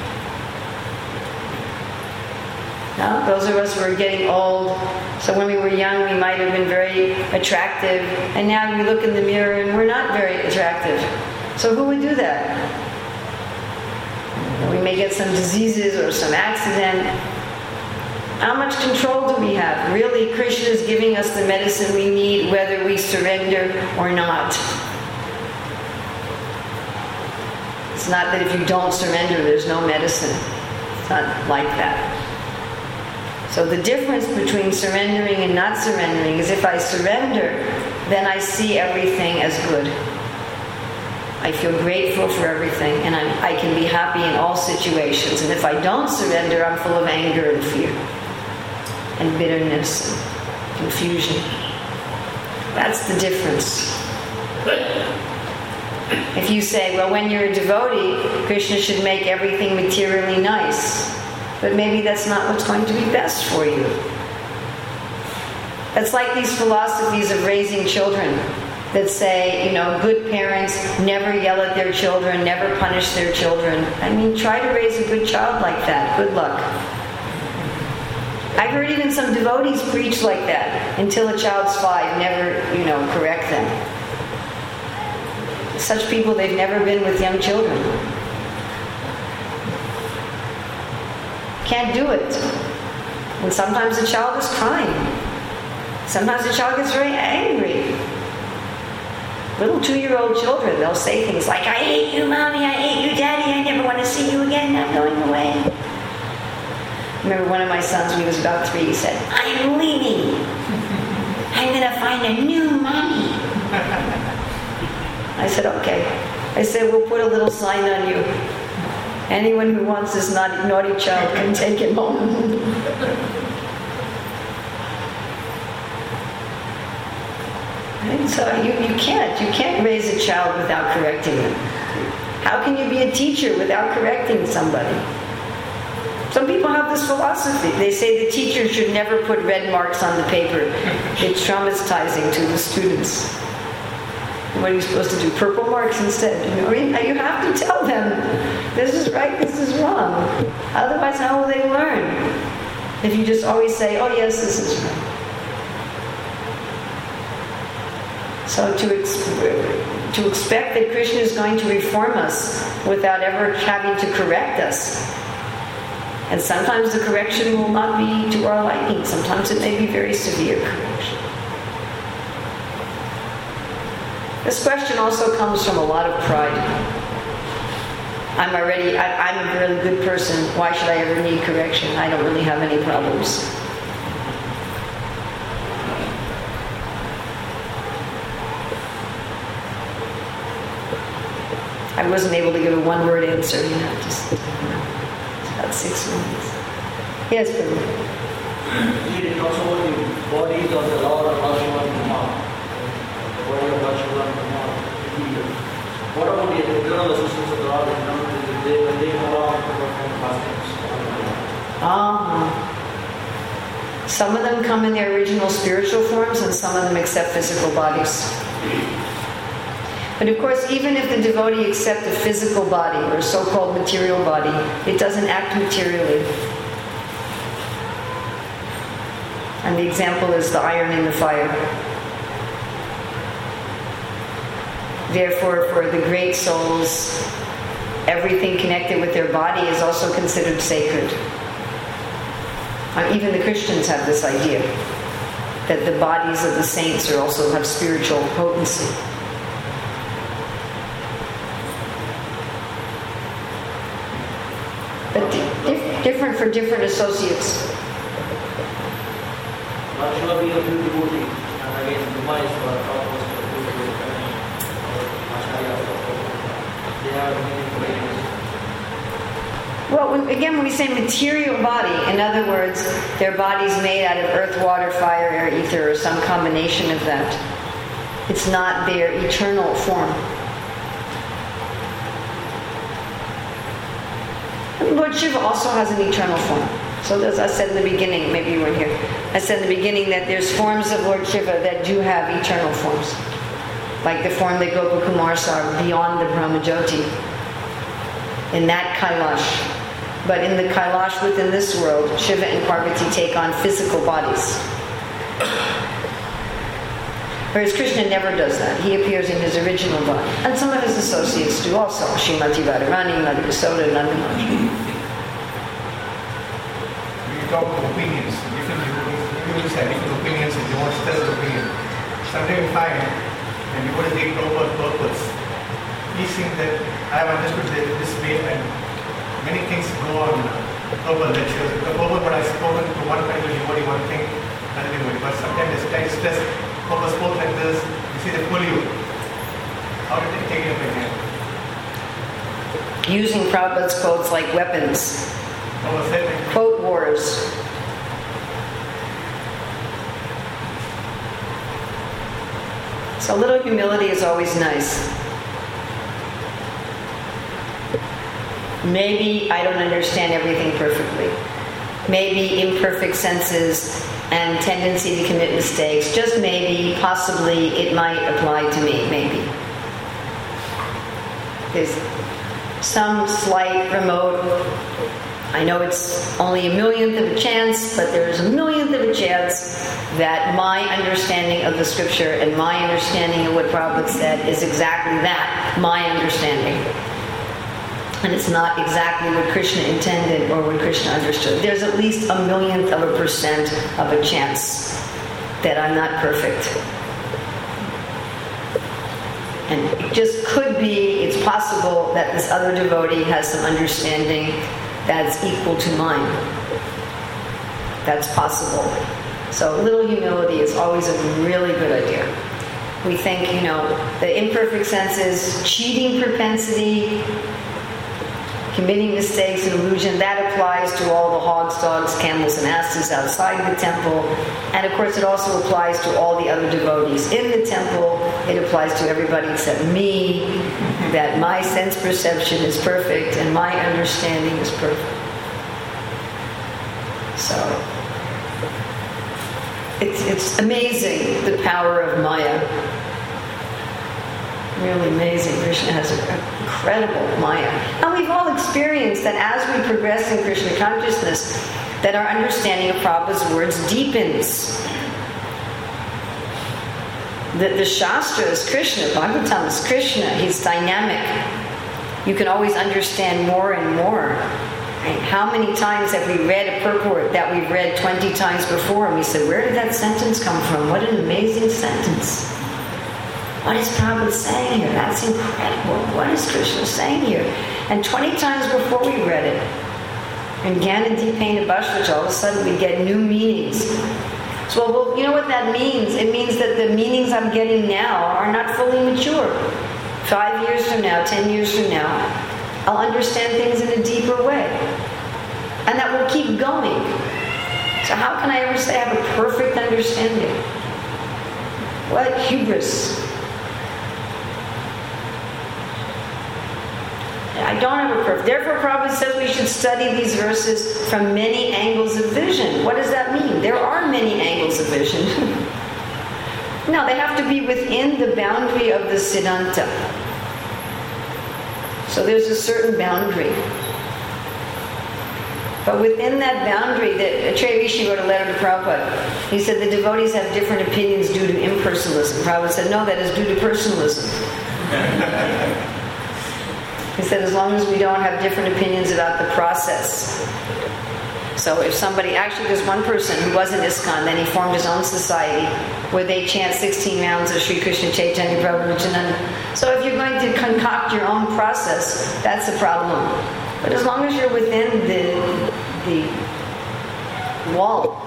No? Those of us who are getting old. So when we were young, we might have been very attractive, and now we look in the mirror and we're not very attractive. So who would do that? We may get some diseases or some accident. How much control do we have? Really, Krishna is giving us the medicine we need whether we surrender or not. It's not that if you don't surrender, there's no medicine. It's not like that. So the difference between surrendering and not surrendering is if I surrender, then I see everything as good. I feel grateful for everything and I'm, I can be happy in all situations. And if I don't surrender, I'm full of anger and fear and bitterness and confusion. That's the difference. If you say, well, when you're a devotee, Krishna should make everything materially nice, but maybe that's not what's going to be best for you. It's like these philosophies of raising children that say, you know, good parents never yell at their children, never punish their children. I mean, try to raise a good child like that. Good luck. I've heard even some devotees preach like that until a child's five, never, you know, correct them. Such people, they've never been with young children. Can't do it. And sometimes the child is crying. Sometimes the child gets very angry. Little two-year-old children, they'll say things like, I hate you, mommy, I hate you, daddy, I never want to see you again, I'm going away. Remember one of my sons, when he was about three, he said, I'm leaving. I'm going to find a new mommy. I said, okay. I said, we'll put a little sign on you. Anyone who wants this naughty, naughty child can take it home. So you, you can't. You can't raise a child without correcting them. How can you be a teacher without correcting somebody? Some people have this philosophy. They say the teacher should never put red marks on the paper. It's traumatizing to the students. What are you supposed to do? Purple marks instead. I mean, you have to tell them this is right, this is wrong. Otherwise, how will they learn? If you just always say, oh, yes, this is right. So to, ex- to expect that Krishna is going to reform us without ever having to correct us. And sometimes the correction will not be to our liking. Sometimes it may be very severe correction. This question also comes from a lot of pride. I'm already, I, I'm a really good person. Why should I ever need correction? I don't really have any problems. I wasn't able to give a one word answer, you know, six minutes. Yes, Prabhu. Here it talks about the bodies of the Lord of Vashuvan Kumar. The body of Vashuvan Kumar. What about the eternal assistants of the Lord? You know, they, when they come along to perform fastings. Ah. Some of them come in their original spiritual forms, and some of them accept physical bodies. But of course, even if the devotee accepts a physical body or so called material body, it doesn't act materially. And the example is the iron in the fire. Therefore, for the great souls, everything connected with their body is also considered sacred. Uh, even the Christians have this idea that the bodies of the saints are also have spiritual potency. But di- dif- different for different associates. Vashuva being a pure devotee. And again, Duma is for topmost of pure devotee. Acharya They have many varieties. Well, when- again, when we say material body, in other words, their body's made out of earth, water, fire, air, ether, or some combination of that. It's not their eternal form. Lord Shiva also has an eternal form. So as I said in the beginning, maybe you weren't here. I said in the beginning that there's forms of Lord Shiva that do have eternal forms. Like the form that Gopakumar saw beyond the Brahmajyoti. In that Kailash. But in the Kailash within this world, Shiva and Parvati take on physical bodies. Whereas Krishna never does that. He appears in his original body. And some of his associates do also. Srimati Radharani, Nandamaji. We talk opinions, different people say different opinions and they want to tell the opinion. Sometimes we find when you go to the proper purpose, he seems that I have understood that this way and many things go on global lectures. The global what I've spoken to one particular devotee, one thing, another devotee. But sometimes it's of stress, Prabhupada spoke like this, you see the pull you. How did they take it up again? Using Prabhupada's quotes like weapons. Prabhupada said, like, Quote wars. So a little humility is always nice. Maybe I don't understand everything perfectly. Maybe imperfect senses and tendency to commit mistakes, just maybe, possibly, it might apply to me, maybe. There's some slight remote I know it's only a millionth of a chance, but there's a millionth of a chance that my understanding of the scripture and my understanding of what Prabhupada said is exactly that, my understanding. And it's not exactly what Krishna intended or what Krishna understood. There's at least a millionth of a percent of a chance that I'm not perfect. And it just could be, it's possible that this other devotee has some understanding that's equal to mine. That's possible. So a little humility is always a really good idea. We think, you know, the imperfect senses, cheating propensity, committing mistakes and illusion, that applies to all the hogs, dogs, camels, and asses outside the temple. And of course, it also applies to all the other devotees in the temple. It applies to everybody except me, that my sense perception is perfect and my understanding is perfect. So, it's, it's amazing the power of Maya. Really amazing. Krishna has an incredible Maya. And we've all experienced that as we progress in Krishna consciousness, that our understanding of Prabhupada's words deepens. The, the Shastra is Krishna, Bhagavatam is Krishna. He's dynamic. You can always understand more and more. Right? How many times have we read a purport that we've read 20 times before and we said, Where did that sentence come from? What an amazing sentence. What is Prabhupada saying here? That's incredible. What is Krishna saying here? And 20 times before we read it, and and Bhashvach, all of a sudden we get new meanings. So, well, you know what that means? It means that the meanings I'm getting now are not fully mature. Five years from now, ten years from now, I'll understand things in a deeper way. And that will keep going. So, how can I ever say I have a perfect understanding? What hubris. Don't have a perfect. Therefore, Prabhupada says we should study these verses from many angles of vision. What does that mean? There are many angles of vision. no, they have to be within the boundary of the Siddhanta. So there's a certain boundary. But within that boundary, that Rishi wrote a letter to Prabhupada. He said the devotees have different opinions due to impersonalism. Prabhupada said, no, that is due to personalism. He said, as long as we don't have different opinions about the process. So if somebody, actually there's one person who was in ISKCON, then he formed his own society where they chant 16 rounds of Sri Krishna Chaitanya Prabhu Nityananda. So if you're going to concoct your own process, that's a problem. But as long as you're within the, the wall.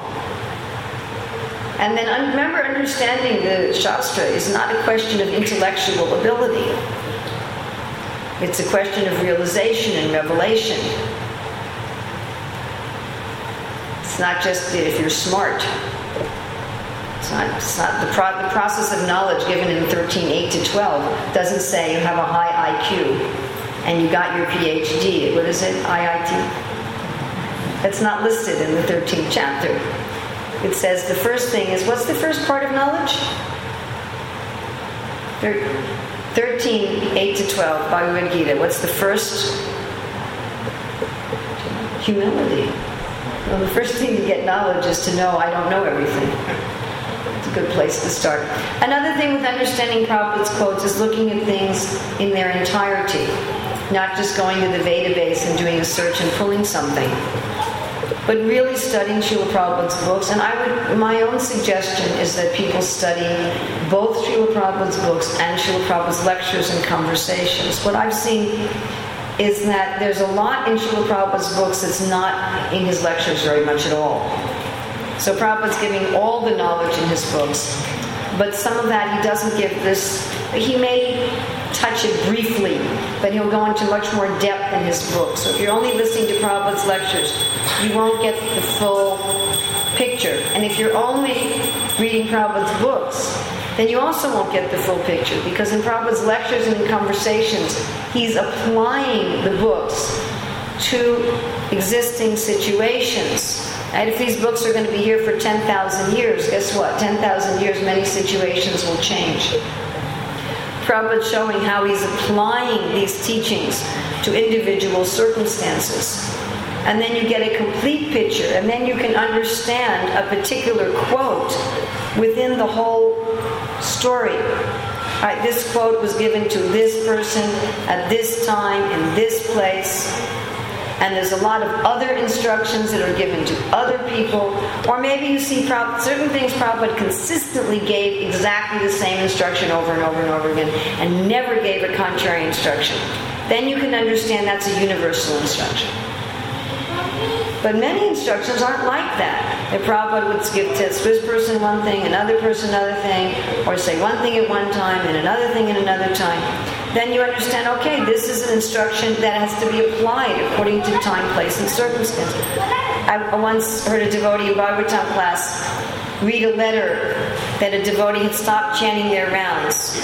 And then remember, understanding the Shastra is not a question of intellectual ability. It's a question of realization and revelation. It's not just if you're smart. It's not, it's not the, pro, the process of knowledge given in 13, 8 to 12 doesn't say you have a high IQ. and you got your PhD. What is it? IIT? That's not listed in the 13th chapter. It says the first thing is what's the first part of knowledge? Thir- 13, 8 to 12, Bhagavad Gita. What's the first? Humility. Well, the first thing to get knowledge is to know I don't know everything. It's a good place to start. Another thing with understanding Prabhupada's quotes is looking at things in their entirety, not just going to the database and doing a search and pulling something, but really studying Srila Prabhupada's books. And I would, my own suggestion is that people study both Srila Prabhupada's books and Srila Prabhupada's lectures and conversations. What I've seen is that there's a lot in Srila Prabhupada's books that's not in his lectures very much at all. So Prabhupada's giving all the knowledge in his books, but some of that he doesn't give this, he may touch it briefly, but he'll go into much more depth in his books. So if you're only listening to Prabhupada's lectures, you won't get the full picture. And if you're only reading Prabhupada's books, then you also won't get the full picture because in Prabhupada's lectures and in conversations, he's applying the books to existing situations. And if these books are going to be here for 10,000 years, guess what? 10,000 years, many situations will change. Prabhupada showing how he's applying these teachings to individual circumstances. And then you get a complete picture, and then you can understand a particular quote within the whole story. Right, this quote was given to this person at this time in this place. And there's a lot of other instructions that are given to other people. Or maybe you see certain things Prabhupada consistently gave exactly the same instruction over and over and over again and never gave a contrary instruction. Then you can understand that's a universal instruction. But many instructions aren't like that. If Prabhupada would give to this person one thing, another person another thing, or say one thing at one time and another thing at another time, then you understand, okay, this is an instruction that has to be applied according to time, place, and circumstance. I once heard a devotee in Bhagavatam class read a letter that a devotee had stopped chanting their rounds.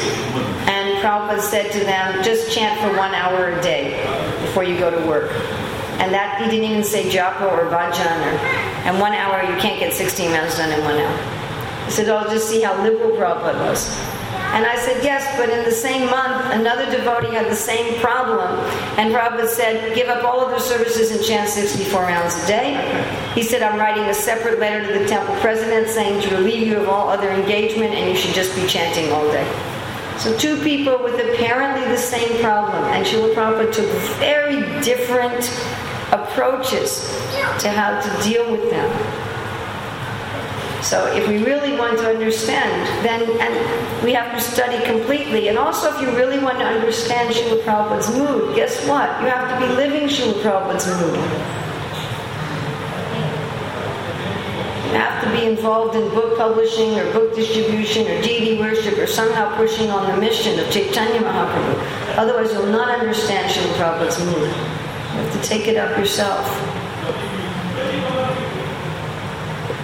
And Prabhupada said to them, just chant for one hour a day before you go to work. And that he didn't even say japa or bhajan or and one hour you can't get 16 rounds done in one hour. He said, "I'll Oh, just see how liberal Prabhupada was. And I said, Yes, but in the same month another devotee had the same problem. And Prabhupada said, Give up all other services and chant 64 rounds a day. He said, I'm writing a separate letter to the temple president saying to relieve you of all other engagement and you should just be chanting all day. So two people with apparently the same problem, and Srila Prabhupada took very different approaches to how to deal with them. So if we really want to understand, then and we have to study completely. And also if you really want to understand Srila Prabhupada's mood, guess what? You have to be living Srila Prabhupada's mood. You have to be involved in book publishing or book distribution or deity worship or somehow pushing on the mission of Chaitanya Mahaprabhu. Otherwise you'll not understand Srila Prabhupada's mood. You have to take it up yourself.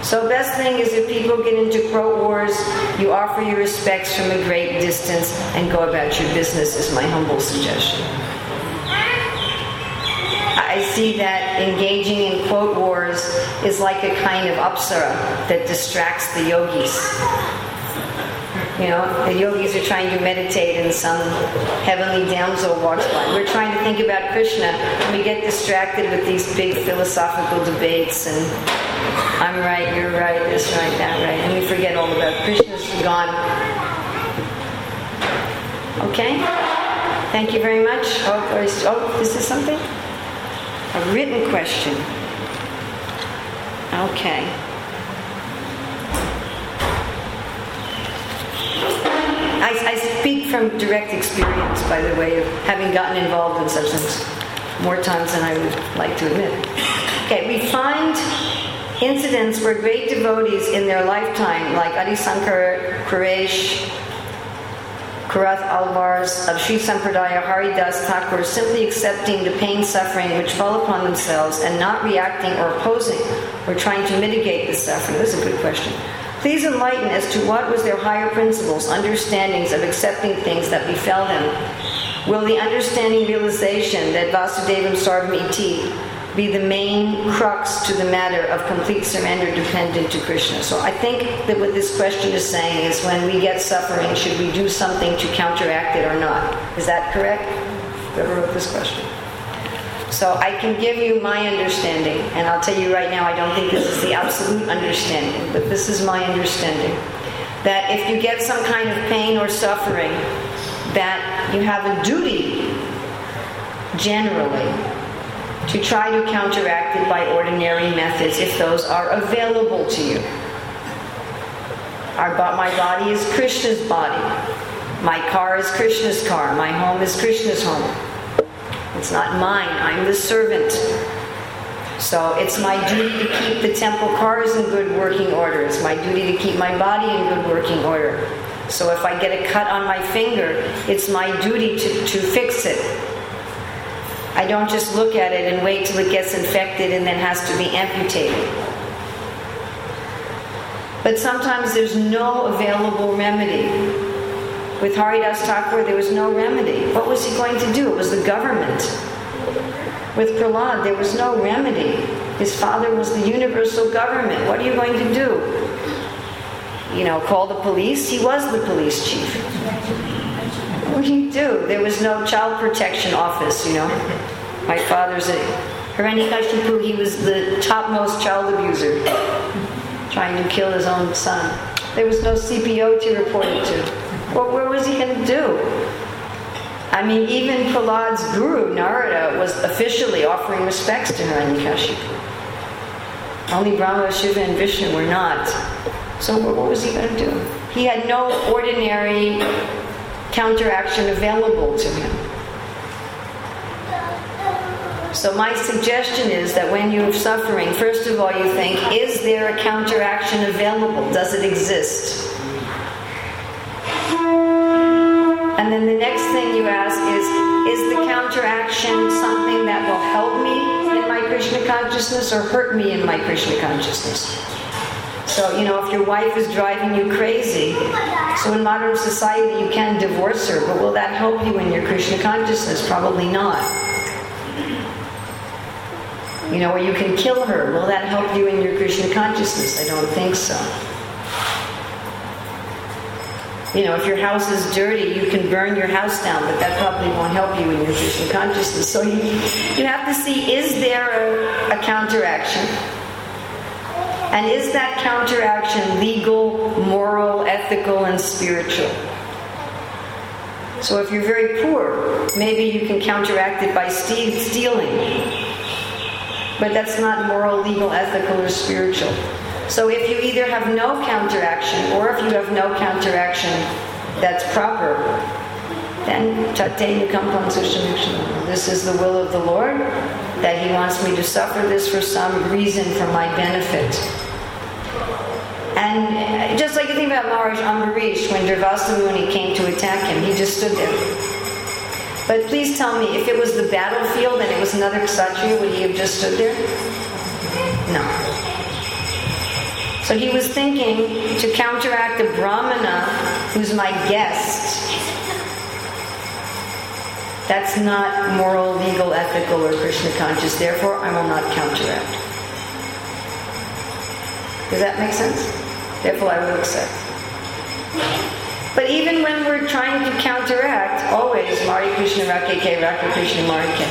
So best thing is if people get into quote wars, you offer your respects from a great distance and go about your business is my humble suggestion. I see that engaging in quote wars is like a kind of apsara that distracts the yogis. You know, the yogis are trying to meditate and some heavenly damsel walks by. We're trying to think about Krishna and we get distracted with these big philosophical debates and I'm right, you're right, this right, that right, and we forget all about Krishna's gone. Okay? Thank you very much. Oh, oh is, oh, is this something? A written question. Okay. I, I speak from direct experience, by the way, of having gotten involved in such things more times than I would like to admit. Okay, we find incidents where great devotees in their lifetime, like Adi Sankar Quresh, Karath Alvars of Sri Sampradaya Haridas Thakur, simply accepting the pain suffering which fall upon themselves and not reacting or opposing or trying to mitigate the suffering. This is a good question. Please enlighten as to what was their higher principles, understandings of accepting things that befell them. Will the understanding realization that Vasudevah Sarvam Iti be the main crux to the matter of complete surrender dependent to Krishna? So I think that what this question is saying is when we get suffering, should we do something to counteract it or not? Is that correct? Whoever wrote this question. So I can give you my understanding, and I'll tell you right now, I don't think this is the absolute understanding, but this is my understanding. That if you get some kind of pain or suffering, that you have a duty, generally, to try to counteract it by ordinary methods if those are available to you. Our, my body is Krishna's body. My car is Krishna's car. My home is Krishna's home. It's not mine. I'm the servant. So it's my duty to keep the temple cars in good working order. It's my duty to keep my body in good working order. So if I get a cut on my finger, it's my duty to, to fix it. I don't just look at it and wait till it gets infected and then has to be amputated. But sometimes there's no available remedy. With Haridas Thakur, there was no remedy. What was he going to do? It was the government. With Prahlad, there was no remedy. His father was the universal government. What are you going to do? You know, call the police? He was the police chief. What do you do? There was no child protection office, you know. My father's a Hiranyakashipu, he was the topmost child abuser, trying to kill his own son. There was no CPO to report it to. Where was he going to do? I mean, even Prahlad's guru, Narada, was officially offering respects to Hiranyakashipu. Only Brahma, Shiva, and Vishnu were not. So what was he going to do? He had no ordinary counteraction available to him. So my suggestion is that when you're suffering, first of all you think, is there a counteraction available? Does it exist? And then the next thing you ask is, is the counteraction something that will help me in my Krishna consciousness or hurt me in my Krishna consciousness? So, you know, if your wife is driving you crazy, so in modern society you can divorce her, but will that help you in your Krishna consciousness? Probably not. You know, or you can kill her. Will that help you in your Krishna consciousness? I don't think so. You know, if your house is dirty, you can burn your house down, but that probably won't help you in your Krishna consciousness. So you, you have to see is there a, a counteraction? And is that counteraction legal, moral, ethical, and spiritual? So if you're very poor, maybe you can counteract it by ste- stealing. But that's not moral, legal, ethical, or spiritual. So if you either have no counteraction or if you have no counteraction that's proper, then tate nukampan sushamikshana. This is the will of the Lord, that He wants me to suffer this for some reason for my benefit. And uh, just like you think about Maharaj Ambarish, when Durvasa Muni came to attack him, he just stood there. But please tell me, if it was the battlefield and it was another kshatriya, would he have just stood there? No. So he was thinking to counteract the brahmana who's my guest. That's not moral, legal, ethical, or Krishna conscious. Therefore, I will not counteract. Does that make sense? Therefore, I will accept. But even when we're trying to counteract, always Mari Krishna Rakeke Raka Krishna Marike.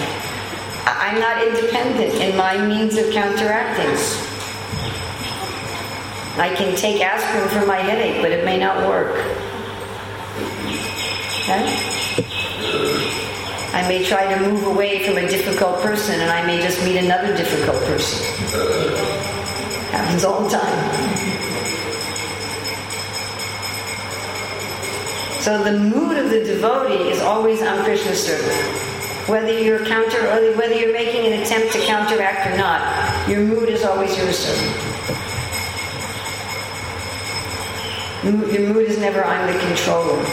I'm not independent in my means of counteracting. I can take aspirin for my headache, but it may not work. Okay? I may try to move away from a difficult person and I may just meet another difficult person. Happens all the time. So the mood of the devotee is always on Krishna service. Whether you're counter or whether you're making an attempt to counteract or not, your mood is always your servant. Your mood is never I'm the controller.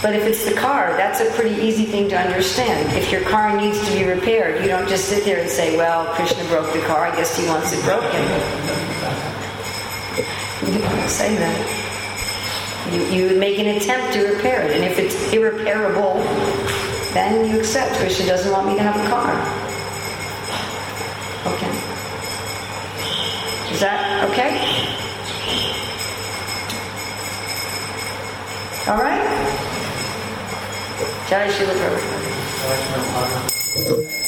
But if it's the car, that's a pretty easy thing to understand. If your car needs to be repaired, you don't just sit there and say, well, Krishna broke the car, I guess he wants it broken. You don't say that. You, you make an attempt to repair it, and if it's irreparable, then you accept Krishna doesn't want me to have a car. Is that okay? All right? Jai Srila Prabhupada.